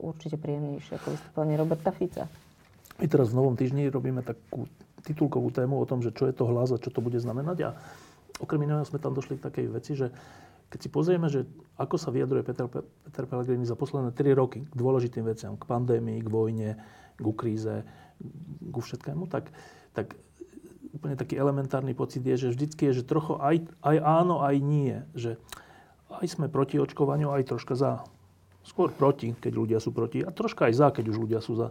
určite príjemnejšie ako vystupovanie Roberta Fica.
My teraz v Novom týždni robíme takú titulkovú tému o tom, že čo je to hlas a čo to bude znamenať. A okrem iného sme tam došli k takej veci, že keď si pozrieme, že ako sa vyjadruje Peter, Peter Pellegrini za posledné 3 roky k dôležitým veciam, k pandémii, k vojne, k kríze, ku všetkému, tak, tak úplne taký elementárny pocit je, že vždycky je, že trochu aj, aj áno, aj nie. Že aj sme proti očkovaniu, aj troška za. Skôr proti, keď ľudia sú proti. A troška aj za, keď už ľudia sú za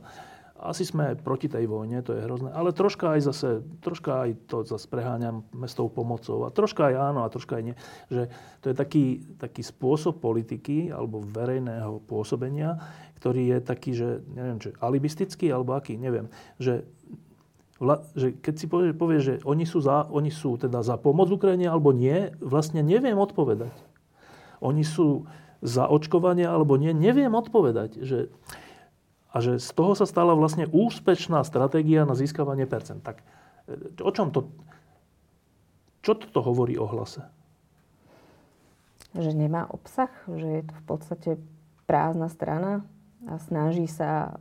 asi sme proti tej vojne, to je hrozné, ale troška aj zase, troška aj to zase preháňam mestou pomocou a troška aj áno a troška aj nie. Že to je taký, taký spôsob politiky alebo verejného pôsobenia, ktorý je taký, že neviem, či alibistický alebo aký, neviem, že že keď si povie, povie, že oni sú, za, oni sú teda za pomoc Ukrajine alebo nie, vlastne neviem odpovedať. Oni sú za očkovanie alebo nie, neviem odpovedať. Že, a že z toho sa stala vlastne úspešná stratégia na získavanie percent. Tak e, o čom to... Čo toto hovorí o hlase?
Že nemá obsah, že je to v podstate prázdna strana a snaží sa,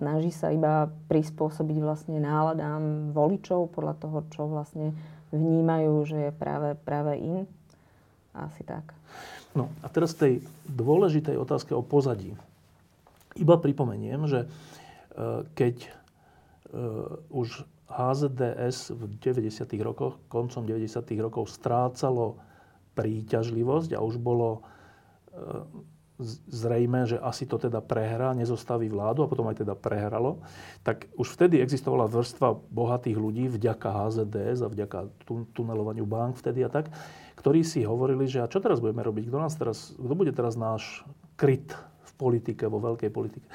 snaží sa iba prispôsobiť vlastne náladám voličov podľa toho, čo vlastne vnímajú, že je práve, práve in. Asi tak.
No a teraz tej dôležitej otázke o pozadí. Iba pripomeniem, že e, keď e, už HZDS v 90. rokoch, koncom 90. rokov strácalo príťažlivosť a už bolo e, zrejme, že asi to teda prehrá, nezostaví vládu a potom aj teda prehralo, tak už vtedy existovala vrstva bohatých ľudí vďaka HZDS a vďaka tunelovaniu bank vtedy a tak, ktorí si hovorili, že a čo teraz budeme robiť? Kto, nás teraz, kto bude teraz náš kryt politike, vo veľkej politike.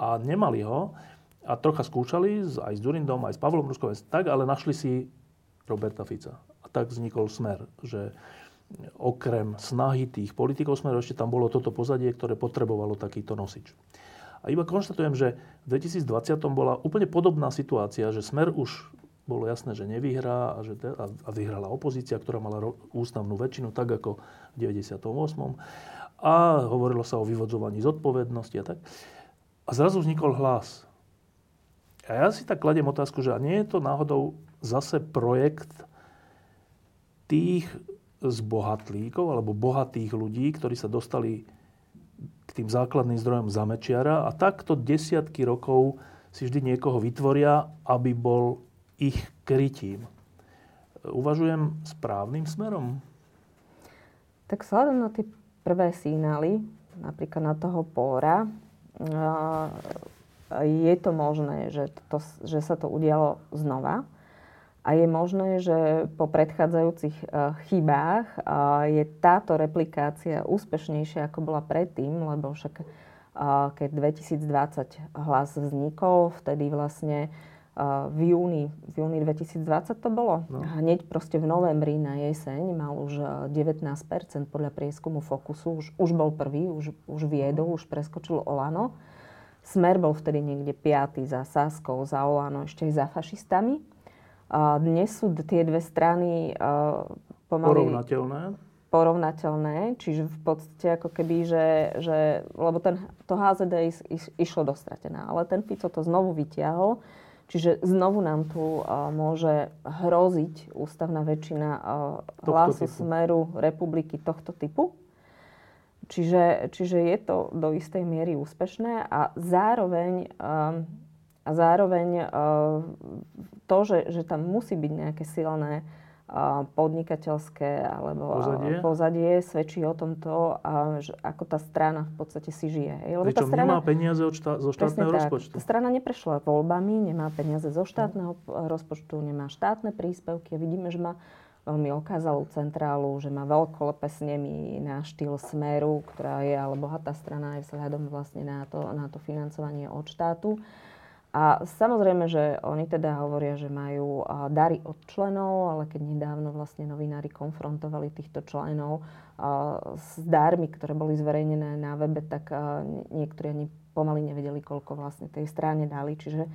A nemali ho a trocha skúšali aj s Durindom, aj s Pavlom Ruskom, tak, ale našli si Roberta Fica. A tak vznikol smer, že okrem snahy tých politikov smeru ešte tam bolo toto pozadie, ktoré potrebovalo takýto nosič. A iba konštatujem, že v 2020 bola úplne podobná situácia, že smer už bolo jasné, že nevyhrá a, že a, vyhrala opozícia, ktorá mala ústavnú väčšinu, tak ako v 98 a hovorilo sa o vyvodzovaní zodpovednosti a tak. A zrazu vznikol hlas. A ja si tak kladiem otázku, že a nie je to náhodou zase projekt tých zbohatlíkov alebo bohatých ľudí, ktorí sa dostali k tým základným zdrojom zamečiara a takto desiatky rokov si vždy niekoho vytvoria, aby bol ich krytím. Uvažujem správnym smerom?
Tak vzhľadom na tie prvé signály, napríklad na toho póra, je to možné, že, to, že sa to udialo znova. A je možné, že po predchádzajúcich e, chybách je táto replikácia úspešnejšia, ako bola predtým, lebo však keď 2020 hlas vznikol, vtedy vlastne v júni, v júni 2020 to bolo. No. Hneď proste v novembri na jeseň mal už 19% podľa prieskumu Fokusu. Už, už bol prvý, už, už viedol, už preskočil Olano. Smer bol vtedy niekde piatý za Saskou, za Olano, ešte aj za fašistami. A dnes sú tie dve strany
pomaly... Porovnateľné?
Porovnateľné, čiže v podstate ako keby, že, že lebo ten, to HZD is, is, išlo dostratená, ale ten Fico to znovu vytiahol Čiže znovu nám tu uh, môže hroziť ústavná väčšina uh, hlasu smeru republiky tohto typu. Čiže, čiže je to do istej miery úspešné a zároveň, uh, a zároveň uh, to, že, že tam musí byť nejaké silné podnikateľské alebo pozadie, pozadie svedčí o tomto, že ako tá strana v podstate si žije.
Lebo Pričom tá strana, nemá peniaze od štá, zo štátneho rozpočtu.
Tá strana neprešla voľbami, nemá peniaze zo štátneho rozpočtu, nemá štátne príspevky vidíme, že má veľmi okázalú centrálu, že má veľkolepé snemy na štýl Smeru, ktorá je ale bohatá strana aj vzhľadom vlastne na to, na to financovanie od štátu. A samozrejme, že oni teda hovoria, že majú dary od členov, ale keď nedávno vlastne novinári konfrontovali týchto členov s darmi, ktoré boli zverejnené na webe, tak niektorí ani pomaly nevedeli, koľko vlastne tej strane dali. Čiže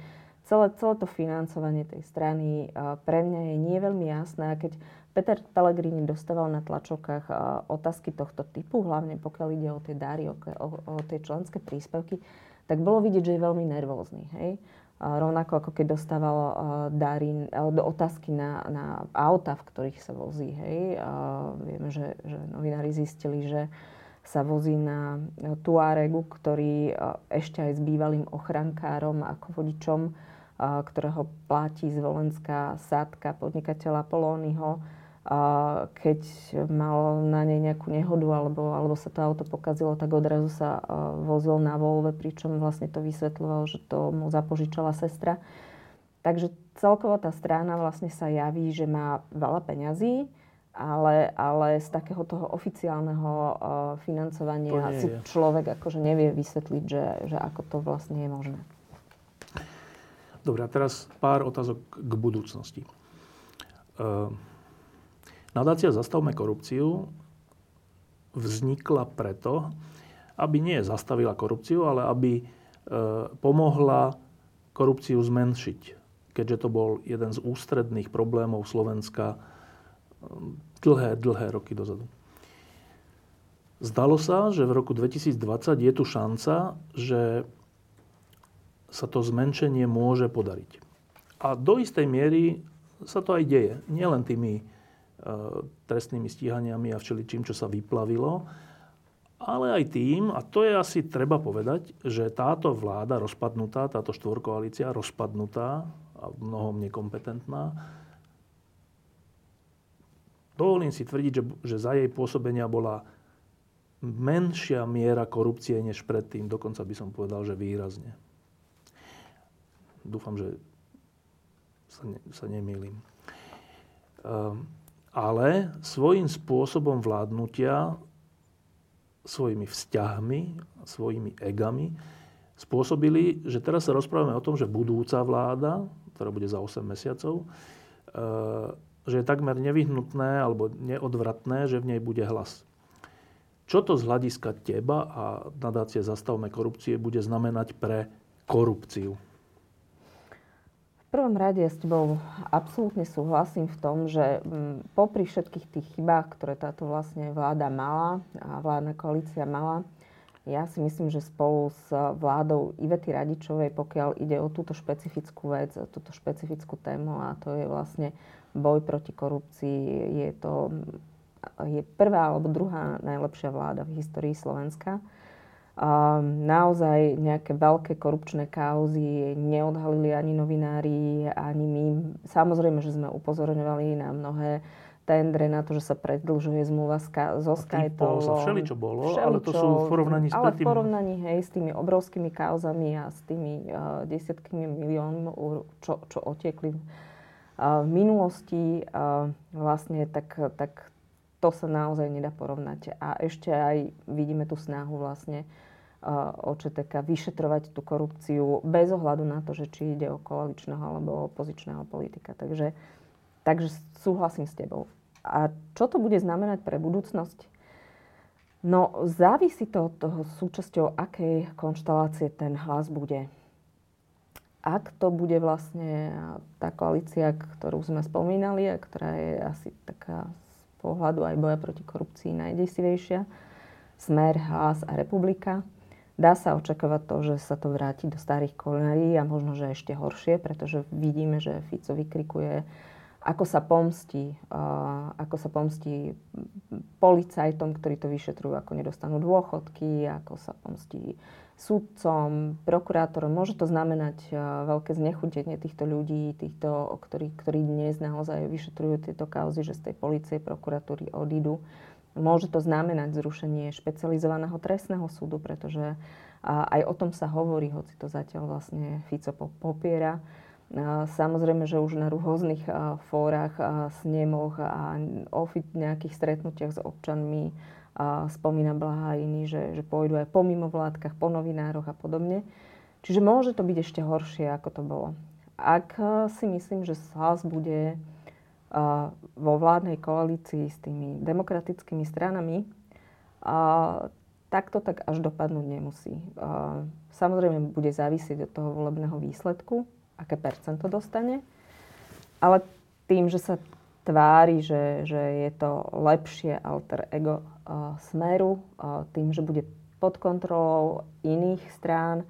celé, celé to financovanie tej strany pre mňa je nie veľmi jasné. A keď Peter Pellegrini dostával na tlačovkách otázky tohto typu, hlavne pokiaľ ide o tie dary, o, o, o tie členské príspevky, tak bolo vidieť, že je veľmi nervózny. Hej? A rovnako ako keď dostával uh, dary, uh, otázky na, na auta, v ktorých sa vozí. Hej? A vieme, že, že novinári zistili, že sa vozí na Tuaregu, ktorý uh, ešte aj s bývalým ochrankárom ako vodičom, uh, ktorého platí zvolenská sádka podnikateľa Polónyho, a keď mal na nej nejakú nehodu alebo, alebo sa to auto pokazilo, tak odrazu sa vozil na Volve, pričom vlastne to vysvetľoval, že to mu zapožičala sestra. Takže celkovo tá strana vlastne sa javí, že má veľa peňazí, ale, ale z takého toho oficiálneho uh, financovania si človek akože nevie vysvetliť, že, že ako to vlastne je možné.
Dobre, a teraz pár otázok k budúcnosti. Uh, Nadácia Zastavme korupciu vznikla preto, aby nie zastavila korupciu, ale aby e, pomohla korupciu zmenšiť. Keďže to bol jeden z ústredných problémov Slovenska e, dlhé, dlhé roky dozadu. Zdalo sa, že v roku 2020 je tu šanca, že sa to zmenšenie môže podariť. A do istej miery sa to aj deje. Nielen tými trestnými stíhaniami a všeličím, čo sa vyplavilo, ale aj tým, a to je asi treba povedať, že táto vláda rozpadnutá, táto štvorkoalícia rozpadnutá a mnohom nekompetentná, dovolím si tvrdiť, že, že za jej pôsobenia bola menšia miera korupcie než predtým, dokonca by som povedal, že výrazne. Dúfam, že sa, ne, sa nemýlim. Um, ale svojím spôsobom vládnutia, svojimi vzťahmi, svojimi egami spôsobili, že teraz sa rozprávame o tom, že budúca vláda, ktorá bude za 8 mesiacov, eh, že je takmer nevyhnutné alebo neodvratné, že v nej bude hlas. Čo to z hľadiska teba a nadácie Zastavme korupcie bude znamenať pre korupciu?
Prvom rade s tebou absolútne súhlasím v tom, že mm, popri všetkých tých chybách, ktoré táto vlastne vláda mala a vládna koalícia mala, ja si myslím, že spolu s vládou Ivety Radičovej, pokiaľ ide o túto špecifickú vec, o túto špecifickú tému a to je vlastne boj proti korupcii, je to je prvá alebo druhá najlepšia vláda v histórii Slovenska naozaj nejaké veľké korupčné kauzy neodhalili ani novinári, ani my. Samozrejme, že sme upozorňovali na mnohé tendre, na to, že sa predlžuje zmluva so Skytolom.
sa všeličo bolo, všeličo, ale to sú v porovnaní s
Ale v porovnaní, hej, s tými obrovskými kauzami a s tými uh, desiatkami miliónov, čo, čo otiekli uh, v minulosti, uh, vlastne tak, tak to sa naozaj nedá porovnať. A ešte aj vidíme tú snahu vlastne OČTK vyšetrovať tú korupciu bez ohľadu na to, že či ide o koaličného alebo opozičného politika. Takže, takže súhlasím s tebou. A čo to bude znamenať pre budúcnosť? No, závisí to od toho súčasťou, akej konštelácie ten hlas bude. Ak to bude vlastne tá koalícia, ktorú sme spomínali a ktorá je asi taká pohľadu aj boja proti korupcii najdesivejšia. Smer, Hlas a Republika. Dá sa očakávať to, že sa to vráti do starých kolenarí a možno, že ešte horšie, pretože vidíme, že Fico vykrikuje, ako sa pomstí, ako sa pomstí policajtom, ktorí to vyšetrujú, ako nedostanú dôchodky, ako sa pomstí sudcom, prokurátorom. Môže to znamenať veľké znechutenie týchto ľudí, týchto, ktorí, ktorí dnes naozaj vyšetrujú tieto kauzy, že z tej policie, prokuratúry odídu. Môže to znamenať zrušenie špecializovaného trestného súdu, pretože aj o tom sa hovorí, hoci to zatiaľ vlastne Fico popiera. Samozrejme, že už na rôznych fórach, snemoch a nejakých stretnutiach s občanmi spomína Blaha iný, že, že pôjdu aj po mimovládkach, po novinároch a podobne. Čiže môže to byť ešte horšie, ako to bolo. Ak si myslím, že hlas bude vo vládnej koalícii s tými demokratickými stranami, tak to tak až dopadnúť nemusí. Samozrejme, bude závisieť od toho volebného výsledku, aké percento dostane. Ale tým, že sa tvári, že, že je to lepšie alter ego smeru, tým, že bude pod kontrolou iných strán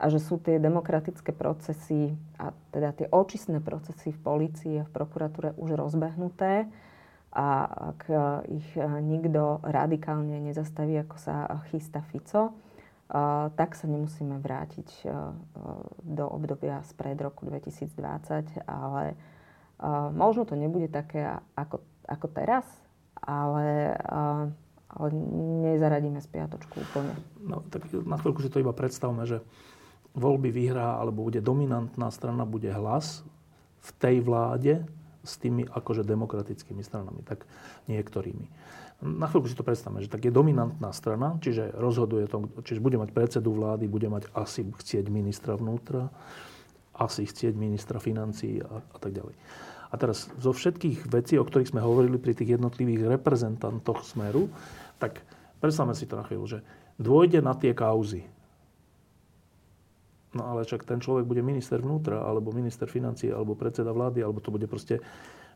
a že sú tie demokratické procesy a teda tie očistné procesy v polícii a v prokuratúre už rozbehnuté a ak uh, ich nikto radikálne nezastaví, ako sa chystá Fico, tak sa nemusíme vrátiť do obdobia spred roku 2020, ale možno to nebude také ako, ako teraz, ale, ale nezaradíme spiatočku úplne.
No tak na chvíľku si to iba predstavme, že voľby vyhrá alebo bude dominantná strana, bude hlas v tej vláde s tými akože demokratickými stranami, tak niektorými na chvíľku si to predstavme, že tak je dominantná strana, čiže rozhoduje to, čiže bude mať predsedu vlády, bude mať asi chcieť ministra vnútra, asi chcieť ministra financí a, a tak ďalej. A teraz zo všetkých vecí, o ktorých sme hovorili pri tých jednotlivých reprezentantoch Smeru, tak predstavme si to na chvíľu, že dôjde na tie kauzy. No ale čak ten človek bude minister vnútra, alebo minister financí, alebo predseda vlády, alebo to bude proste,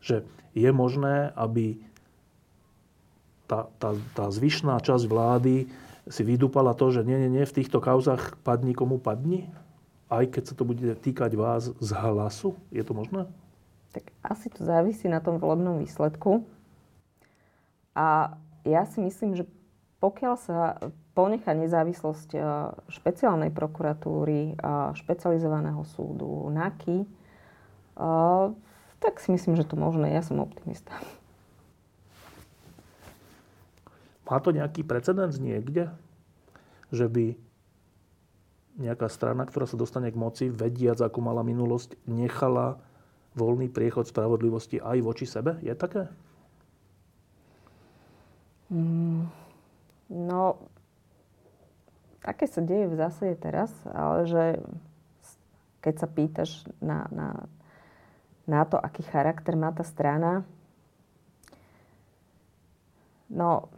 že je možné, aby tá, tá, tá zvyšná časť vlády si vydúpala to, že nie, nie, nie, v týchto kauzach padni komu padni? Aj keď sa to bude týkať vás z hlasu? Je to možné?
Tak asi to závisí na tom volebnom výsledku. A ja si myslím, že pokiaľ sa ponecha nezávislosť e, špeciálnej prokuratúry, a špecializovaného súdu, NAKY, e, tak si myslím, že to možné. Ja som optimista.
Má to nejaký precedens niekde? Že by nejaká strana, ktorá sa dostane k moci, vediac, ako mala minulosť, nechala voľný priechod spravodlivosti aj voči sebe? Je také?
Mm, no, také sa deje v zásade teraz, ale že keď sa pýtaš na, na, na to, aký charakter má tá strana, no,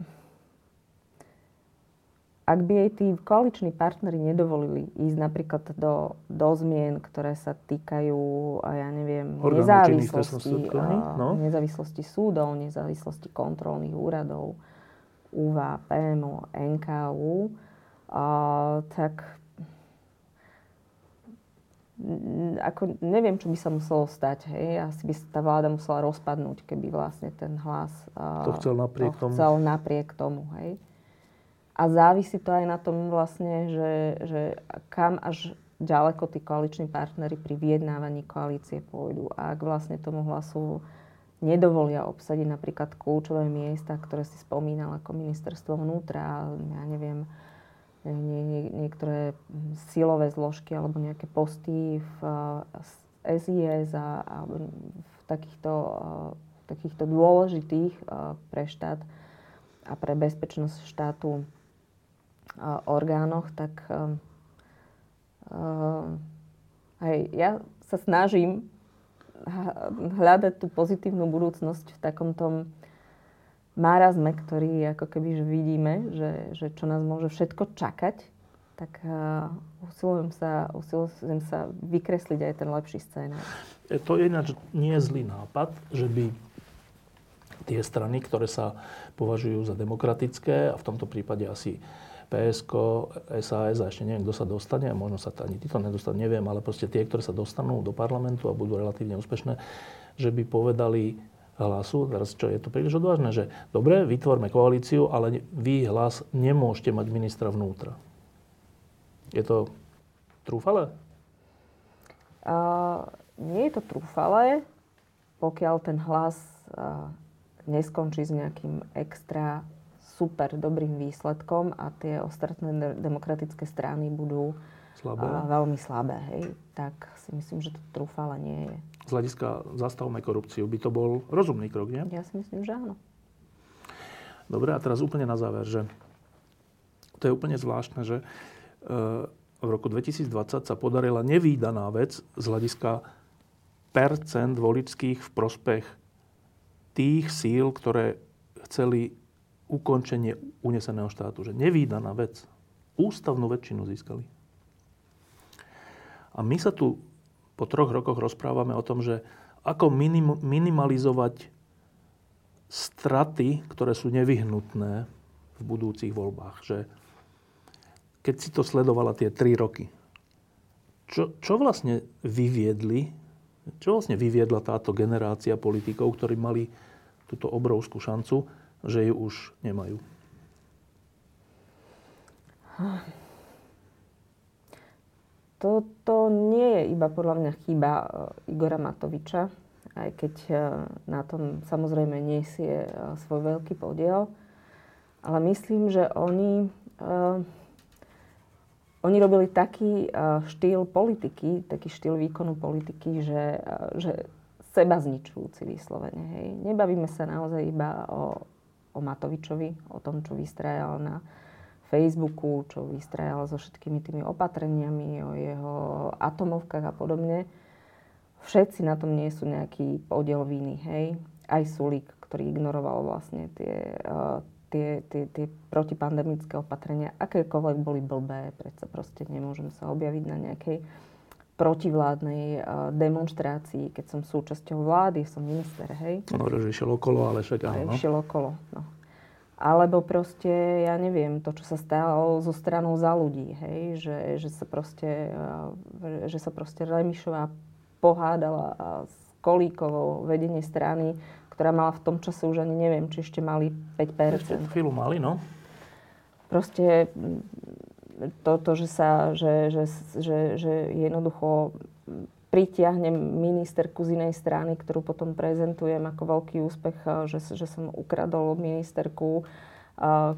ak by jej tí koaliční partnery nedovolili ísť napríklad do, do zmien, ktoré sa týkajú, ja neviem, nezávislosti, no? nezávislosti súdov, nezávislosti kontrolných úradov, UVA, PMO, NKU, a, tak ako neviem, čo by sa muselo stať. Hej. Asi by sa tá vláda musela rozpadnúť, keby vlastne ten hlas
to chcel napriek
to chcel tomu. napriek tomu. Hej. A závisí to aj na tom vlastne, že, že kam až ďaleko tí koaliční partnery pri vyjednávaní koalície pôjdu. A ak vlastne tomu hlasu nedovolia obsadiť napríklad kľúčové miesta, ktoré si spomínal ako ministerstvo vnútra, ja neviem, nie, nie, niektoré silové zložky alebo nejaké posty v SIS a, a v takýchto, v takýchto dôležitých pre štát a pre bezpečnosť štátu orgánoch, tak aj ja sa snažím hľadať tú pozitívnu budúcnosť v takom tom márazme, ktorý ako keby že vidíme, že, že čo nás môže všetko čakať, tak uh, usilujem, sa, usilujem sa vykresliť aj ten lepší scénar.
To je ináč nie je zlý nápad, že by tie strany, ktoré sa považujú za demokratické, a v tomto prípade asi PSK, SAS a ešte neviem, kto sa dostane, možno sa to ani títo nedostanú, neviem, ale proste tie, ktoré sa dostanú do parlamentu a budú relatívne úspešné, že by povedali hlasu, teraz čo je to príliš odvážne, že dobre, vytvorme koalíciu, ale vy hlas nemôžete mať ministra vnútra. Je to trúfale?
Uh, nie je to trúfale, pokiaľ ten hlas uh, neskončí s nejakým extra super dobrým výsledkom a tie ostatné demokratické strany budú
slabé.
A, veľmi slabé, hej. Tak si myslím, že to trúfala nie je.
Z hľadiska zastavme korupciu by to bol rozumný krok, nie?
Ja si myslím, že áno.
Dobre, a teraz úplne na záver, že to je úplne zvláštne, že e, v roku 2020 sa podarila nevýdaná vec z hľadiska percent voličských v prospech tých síl, ktoré chceli ukončenie uneseného štátu. Že nevýdaná vec. Ústavnú väčšinu získali. A my sa tu po troch rokoch rozprávame o tom, že ako minim, minimalizovať straty, ktoré sú nevyhnutné v budúcich voľbách. Že keď si to sledovala tie tri roky, čo, čo vlastne vyviedli, čo vlastne vyviedla táto generácia politikov, ktorí mali túto obrovskú šancu, že ju už nemajú?
Toto nie je iba podľa mňa chyba e, Igora Matoviča, aj keď e, na tom samozrejme nesie e, svoj veľký podiel. Ale myslím, že oni, uh, oni robili taký uh, štýl politiky, taký štýl výkonu politiky, že, uh, že seba zničujúci vyslovene. Hej. Nebavíme sa naozaj iba o, o Matovičovi, o tom, čo vystrajal na Facebooku, čo vystrajal so všetkými tými opatreniami, o jeho atomovkách a podobne všetci na tom nie sú nejaký podiel viny, hej. Aj Sulík, ktorý ignoroval vlastne tie, uh, tie, tie, tie protipandemické opatrenia, akékoľvek boli blbé, predsa proste nemôžem sa objaviť na nejakej protivládnej uh, demonstrácii, keď som súčasťou vlády, som minister, hej.
No, že išiel okolo, ale však áno.
No. Išiel okolo, no. Alebo proste, ja neviem, to, čo sa stalo zo stranou za ľudí, hej, že, že sa proste, uh, že sa proste Remišová pohádala s Kolíkovou vedenie strany, ktorá mala v tom čase už ani neviem, či ešte mali 5%. Ešte
chvíľu mali, no.
Proste toto, že sa, že, že, že, že jednoducho pritiahnem ministerku z inej strany, ktorú potom prezentujem ako veľký úspech, že, že som ukradol ministerku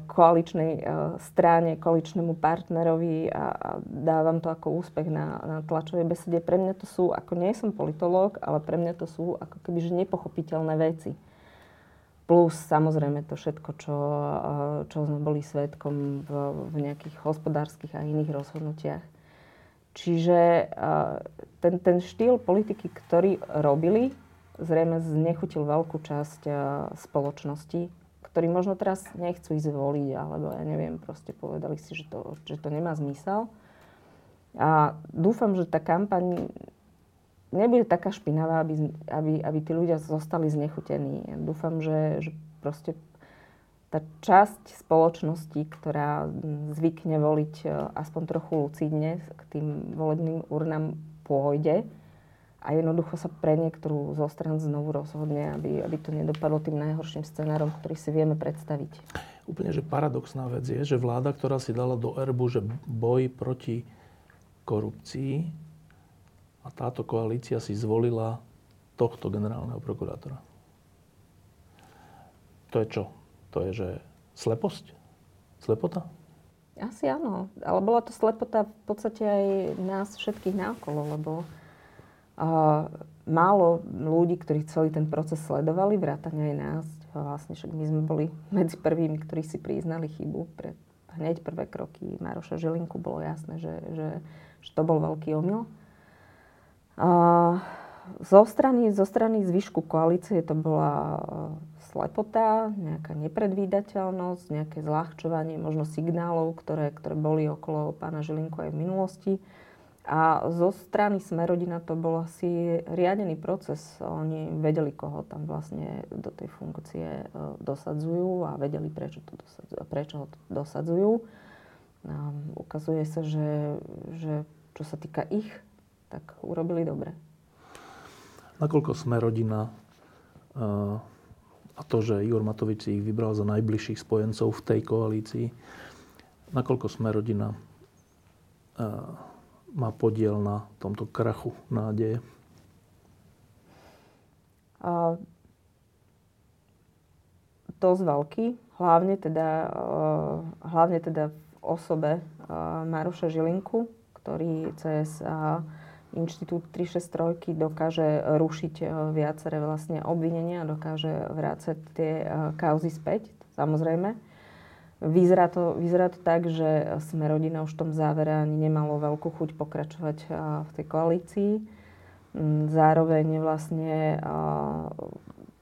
koaličnej strane, koaličnému partnerovi a, a dávam to ako úspech na, na tlačovej besede. Pre mňa to sú, ako nie som politológ, ale pre mňa to sú ako keby že nepochopiteľné veci. Plus samozrejme to všetko, čo, čo sme boli svetkom v, v nejakých hospodárskych a iných rozhodnutiach. Čiže ten, ten štýl politiky, ktorý robili, zrejme znechutil veľkú časť spoločnosti, ktorí možno teraz nechcú ísť voliť, alebo ja neviem, proste povedali si, že to, že to nemá zmysel. A dúfam, že tá kampaň nebude taká špinavá, aby, aby, aby tí ľudia zostali znechutení. Dúfam, že, že proste tá časť spoločnosti, ktorá zvykne voliť e, aspoň trochu lucidne k tým volebným urnám pôjde, a jednoducho sa pre niektorú zo stran znovu rozhodne, aby, aby to nedopadlo tým najhorším scenárom, ktorý si vieme predstaviť.
Úplne, že paradoxná vec je, že vláda, ktorá si dala do erbu, že boj proti korupcii a táto koalícia si zvolila tohto generálneho prokurátora. To je čo? To je, že sleposť? Slepota?
Asi áno. Ale bola to slepota v podstate aj nás všetkých náokolo, lebo málo ľudí, ktorí celý ten proces sledovali, vrátane aj nás. Vlastne však my sme boli medzi prvými, ktorí si priznali chybu. Pre hneď prvé kroky Maroša Žilinku bolo jasné, že, že, že to bol veľký omyl. A zo strany, zo strany zvyšku koalície to bola slepota, nejaká nepredvídateľnosť, nejaké zľahčovanie možno signálov, ktoré, ktoré boli okolo pána Žilinku aj v minulosti. A zo strany Smerodina to bol asi riadený proces. Oni vedeli, koho tam vlastne do tej funkcie e, dosadzujú a vedeli, prečo, to dosadzujú, prečo ho dosadzujú. A ukazuje sa, že, že čo sa týka ich, tak urobili dobre.
Nakoľko Smerodina uh, a to, že Igor Matovič ich vybral za najbližších spojencov v tej koalícii, nakoľko Smerodina uh, má podiel na tomto krachu nádeje?
Uh, dosť veľký, hlavne teda, uh, hlavne teda v osobe uh, Maroša Žilinku, ktorý cez Inštitút 363 dokáže rušiť viaceré vlastne obvinenia, dokáže vrácať tie kauzy späť, samozrejme. Vyzerá to, vyzerá to tak, že sme rodina už v tom závere ani nemalo veľkú chuť pokračovať v tej koalícii. Mm, zároveň vlastne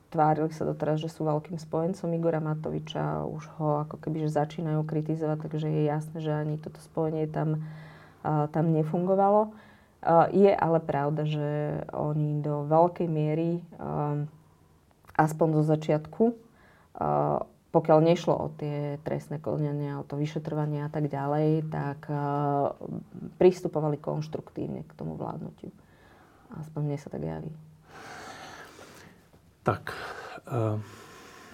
tvárili sa doteraz, že sú veľkým spojencom Igora Matoviča, už ho ako keby že začínajú kritizovať, takže je jasné, že ani toto spojenie tam, tam nefungovalo. Je ale pravda, že oni do veľkej miery, aspoň zo začiatku, pokiaľ nešlo o tie trestné konania, o to vyšetrovanie a tak ďalej, tak uh, pristupovali konštruktívne k tomu vládnutiu. Aspoň mne sa tak javí.
Tak,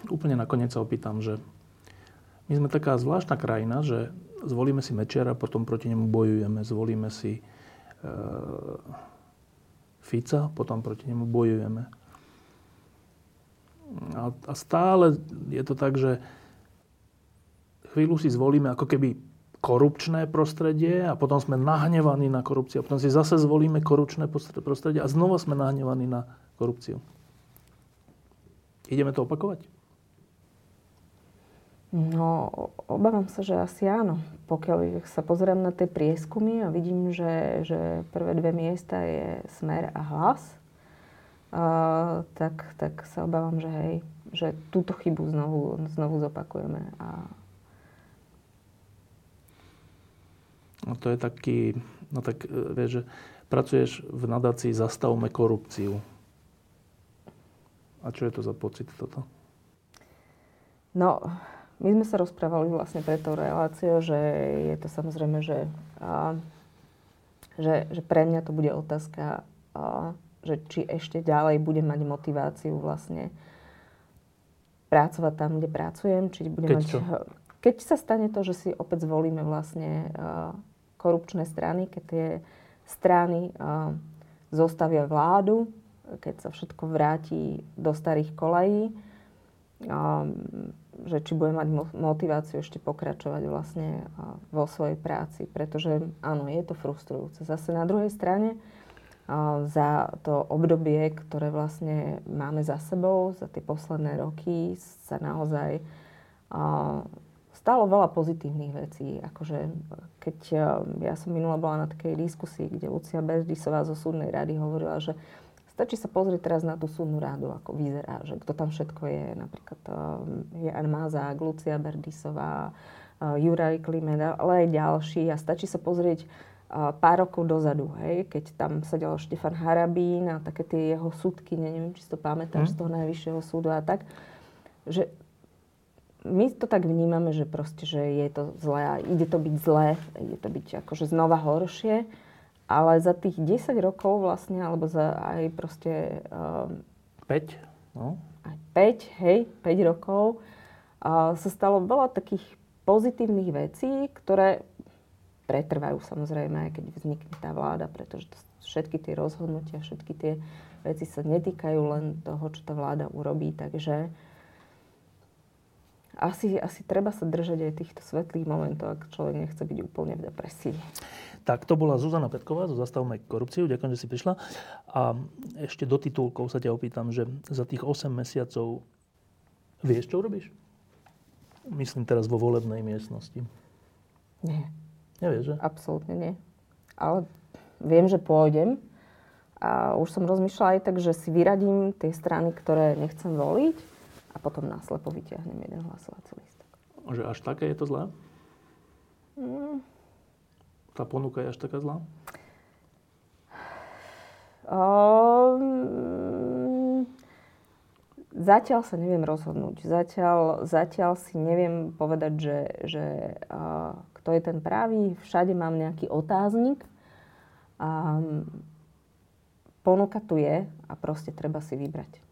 úplne nakoniec sa opýtam, že my sme taká zvláštna krajina, že zvolíme si Mečera, potom proti nemu bojujeme, zvolíme si Fica, potom proti nemu bojujeme a, a stále je to tak, že chvíľu si zvolíme ako keby korupčné prostredie a potom sme nahnevaní na korupciu. A potom si zase zvolíme korupčné prostredie a znova sme nahnevaní na korupciu. Ideme to opakovať?
No, obávam sa, že asi áno. Pokiaľ sa pozriem na tie prieskumy a vidím, že, že prvé dve miesta je smer a hlas, tak, tak sa obávam, že hej, že túto chybu znovu, znovu zopakujeme. A...
No to je taký, no tak e, vieš, že pracuješ v nadácii Zastavme korupciu. A čo je to za pocit toto?
No, my sme sa rozprávali vlastne pre tou reláciou, že je to samozrejme, že, a, že, že pre mňa to bude otázka a, že či ešte ďalej budem mať motiváciu vlastne pracovať tam, kde pracujem, či budem
keď
mať...
Čo?
Keď sa stane to, že si opäť zvolíme vlastne uh, korupčné strany, keď tie strany uh, zostavia vládu, keď sa všetko vráti do starých kolají, uh, že či budem mať motiváciu ešte pokračovať vlastne vo svojej práci. Pretože áno, je to frustrujúce. Zase na druhej strane za to obdobie, ktoré vlastne máme za sebou, za tie posledné roky sa naozaj stalo veľa pozitívnych vecí. Akože, keď ja som minula bola na takej diskusii, kde Lucia Bezdisová zo súdnej rady hovorila, že stačí sa pozrieť teraz na tú súdnu radu, ako vyzerá, že kto tam všetko je. Napríklad je Jan Mázák, Lucia Berdisová, Juraj Klimen, ale aj ďalší. A stačí sa pozrieť pár rokov dozadu, hej, keď tam sedel Štefan Harabín a také tie jeho súdky, neviem, či si to pamätáš, mm. z toho najvyššieho súdu a tak, že my to tak vnímame, že proste, že je to zlé a ide to byť zlé, ide to byť akože znova horšie, ale za tých 10 rokov vlastne, alebo za aj proste... Um,
5, no.
Aj 5, hej, 5 rokov uh, sa stalo veľa takých pozitívnych vecí, ktoré pretrvajú samozrejme, aj keď vznikne tá vláda, pretože to, všetky tie rozhodnutia, všetky tie veci sa netýkajú len toho, čo tá vláda urobí, takže asi, asi treba sa držať aj týchto svetlých momentov, ak človek nechce byť úplne v depresii.
Tak to bola Zuzana Petková zo Zastavme korupciu. Ďakujem, že si prišla. A ešte do titulkov sa ťa opýtam, že za tých 8 mesiacov vieš, čo robíš? Myslím teraz vo volebnej miestnosti.
Nie.
Nevieš, že?
Absolútne nie. Ale viem, že pôjdem. A už som rozmýšľala aj tak, že si vyradím tie strany, ktoré nechcem voliť a potom náslepo vyťahnem jeden hlasovací lístok.
Že až také je to zlé? Mm. Tá ponuka je až taká zlá?
Um, zatiaľ sa neviem rozhodnúť. Zatiaľ, zatiaľ si neviem povedať, že, že uh, kto je ten pravý. Všade mám nejaký otáznik. A ponuka tu je a proste treba si vybrať.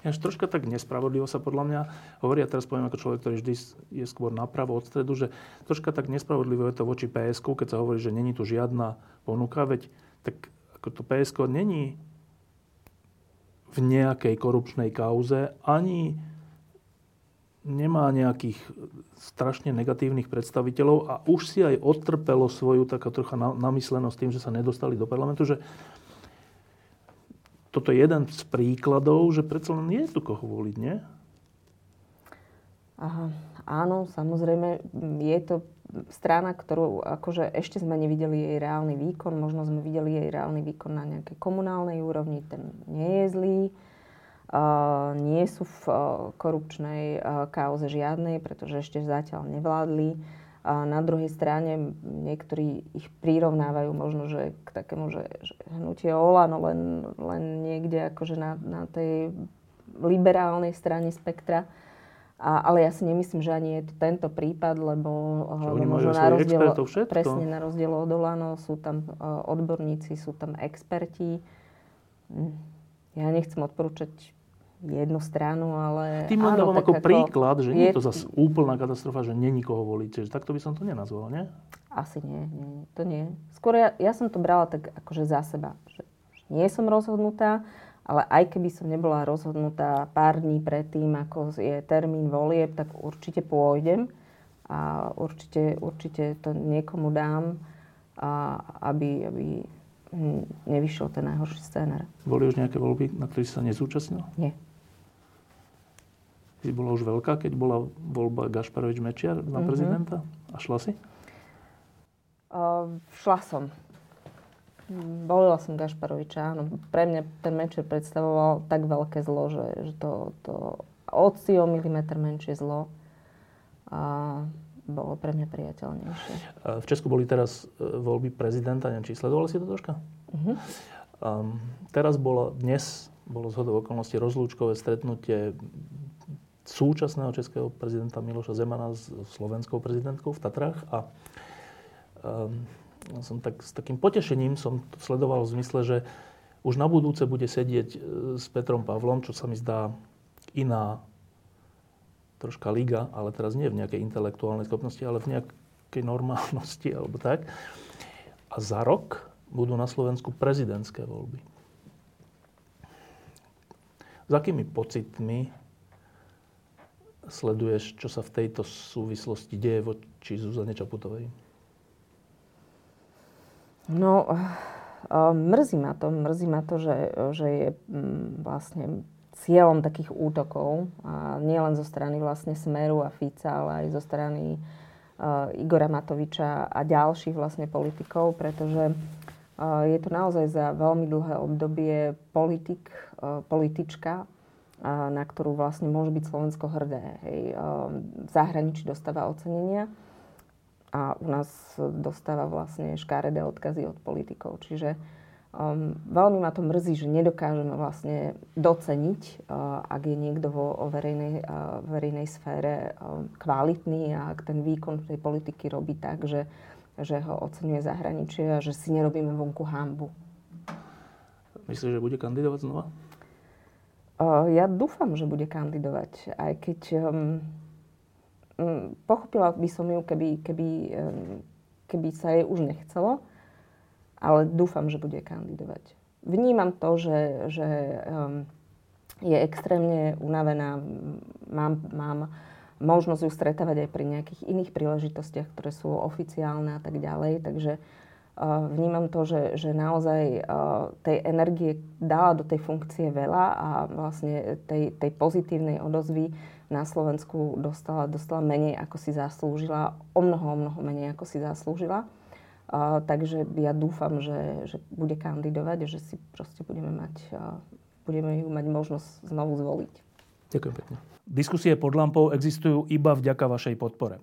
Ja troška tak nespravodlivo sa podľa mňa hovorí, ja teraz poviem ako človek, ktorý vždy je skôr napravo od stredu, že troška tak nespravodlivo je to voči PSK, keď sa hovorí, že není tu žiadna ponuka, veď tak ako to PSK není v nejakej korupčnej kauze, ani nemá nejakých strašne negatívnych predstaviteľov a už si aj odtrpelo svoju taká trocha namyslenosť tým, že sa nedostali do parlamentu, že toto je jeden z príkladov, že predsa len nie je tu koho voliť, nie?
Aha, áno, samozrejme, je to strana, ktorú akože ešte sme nevideli jej reálny výkon, možno sme videli jej reálny výkon na nejakej komunálnej úrovni, ten nie je zlý nie sú v korupčnej kauze žiadnej, pretože ešte zatiaľ nevládli. A na druhej strane niektorí ich prirovnávajú možno, že k takému, že, že hnutie Olano len, len niekde akože na, na tej liberálnej strane spektra. A, ale ja si nemyslím, že ani je to tento prípad, lebo,
lebo možno na rozdiel,
presne na rozdiel od Olano sú tam odborníci, sú tam experti. Hm. Ja nechcem odporúčať jednu stranu, ale...
Tým len dávam ako, ako príklad, že nie je to zase úplná katastrofa, že není koho voliť. Že takto by som to nenazval, nie?
Asi nie, nie, to nie. Skôr ja, ja som to brala tak akože za seba. Že, že nie som rozhodnutá, ale aj keby som nebola rozhodnutá pár dní predtým, ako je termín volieb, tak určite pôjdem a určite, určite to niekomu dám, a aby, aby nevyšiel ten najhorší scénar.
Boli už nejaké voľby, na ktorých sa nezúčastnil?
Nie.
Si bola už veľká, keď bola voľba Gašparovič-Mečiar na mm-hmm. prezidenta? A šla si?
Uh, šla som. Volila som Gašparoviča, áno. Pre mňa ten Mečiar predstavoval tak veľké zlo, že, že to, to oci o milimeter menšie zlo a bolo pre mňa priateľnejšie.
V Česku boli teraz e, voľby prezidenta, neviem, či sledovali si to troška? Uh-huh. Um, teraz bolo, dnes bolo zhodou okolností rozlúčkové stretnutie súčasného českého prezidenta Miloša Zemana s slovenskou prezidentkou v Tatrách a um, som tak, s takým potešením som to sledoval v zmysle, že už na budúce bude sedieť e, s Petrom Pavlom, čo sa mi zdá iná troška liga, ale teraz nie v nejakej intelektuálnej schopnosti, ale v nejakej normálnosti alebo tak. A za rok budú na Slovensku prezidentské voľby. S akými pocitmi sleduješ, čo sa v tejto súvislosti deje voči Zuzane Čaputovej?
No, mrzí ma to. Mrzí ma to, že, že je mm, vlastne cieľom takých útokov. A nie len zo strany vlastne Smeru a Fica, ale aj zo strany uh, Igora Matoviča a ďalších vlastne politikov, pretože uh, je to naozaj za veľmi dlhé obdobie politik, uh, politička, na ktorú vlastne môže byť Slovensko hrdé. Hej. V zahraničí dostáva ocenenia a u nás dostáva vlastne škáredé odkazy od politikov. Čiže um, veľmi ma to mrzí, že nedokážeme vlastne doceniť, uh, ak je niekto vo o verejnej, uh, verejnej sfére uh, kvalitný a ak ten výkon tej politiky robí tak, že, že ho oceňuje zahraničie a že si nerobíme vonku hambu.
Myslíš, že bude kandidovať znova?
Ja dúfam, že bude kandidovať, aj keď um, pochopila by som ju, keby, keby, um, keby sa jej už nechcelo, ale dúfam, že bude kandidovať. Vnímam to, že, že um, je extrémne unavená, mám, mám možnosť ju stretávať aj pri nejakých iných príležitostiach, ktoré sú oficiálne a tak ďalej, takže vnímam to, že, že naozaj tej energie dala do tej funkcie veľa a vlastne tej, tej pozitívnej odozvy na Slovensku dostala, dostala menej, ako si zaslúžila. O mnoho, o mnoho menej, ako si zaslúžila. Uh, takže ja dúfam, že, že bude kandidovať a že si proste budeme mať, uh, budeme ju mať možnosť znovu zvoliť.
Ďakujem pekne. Diskusie pod lampou existujú iba vďaka vašej podpore.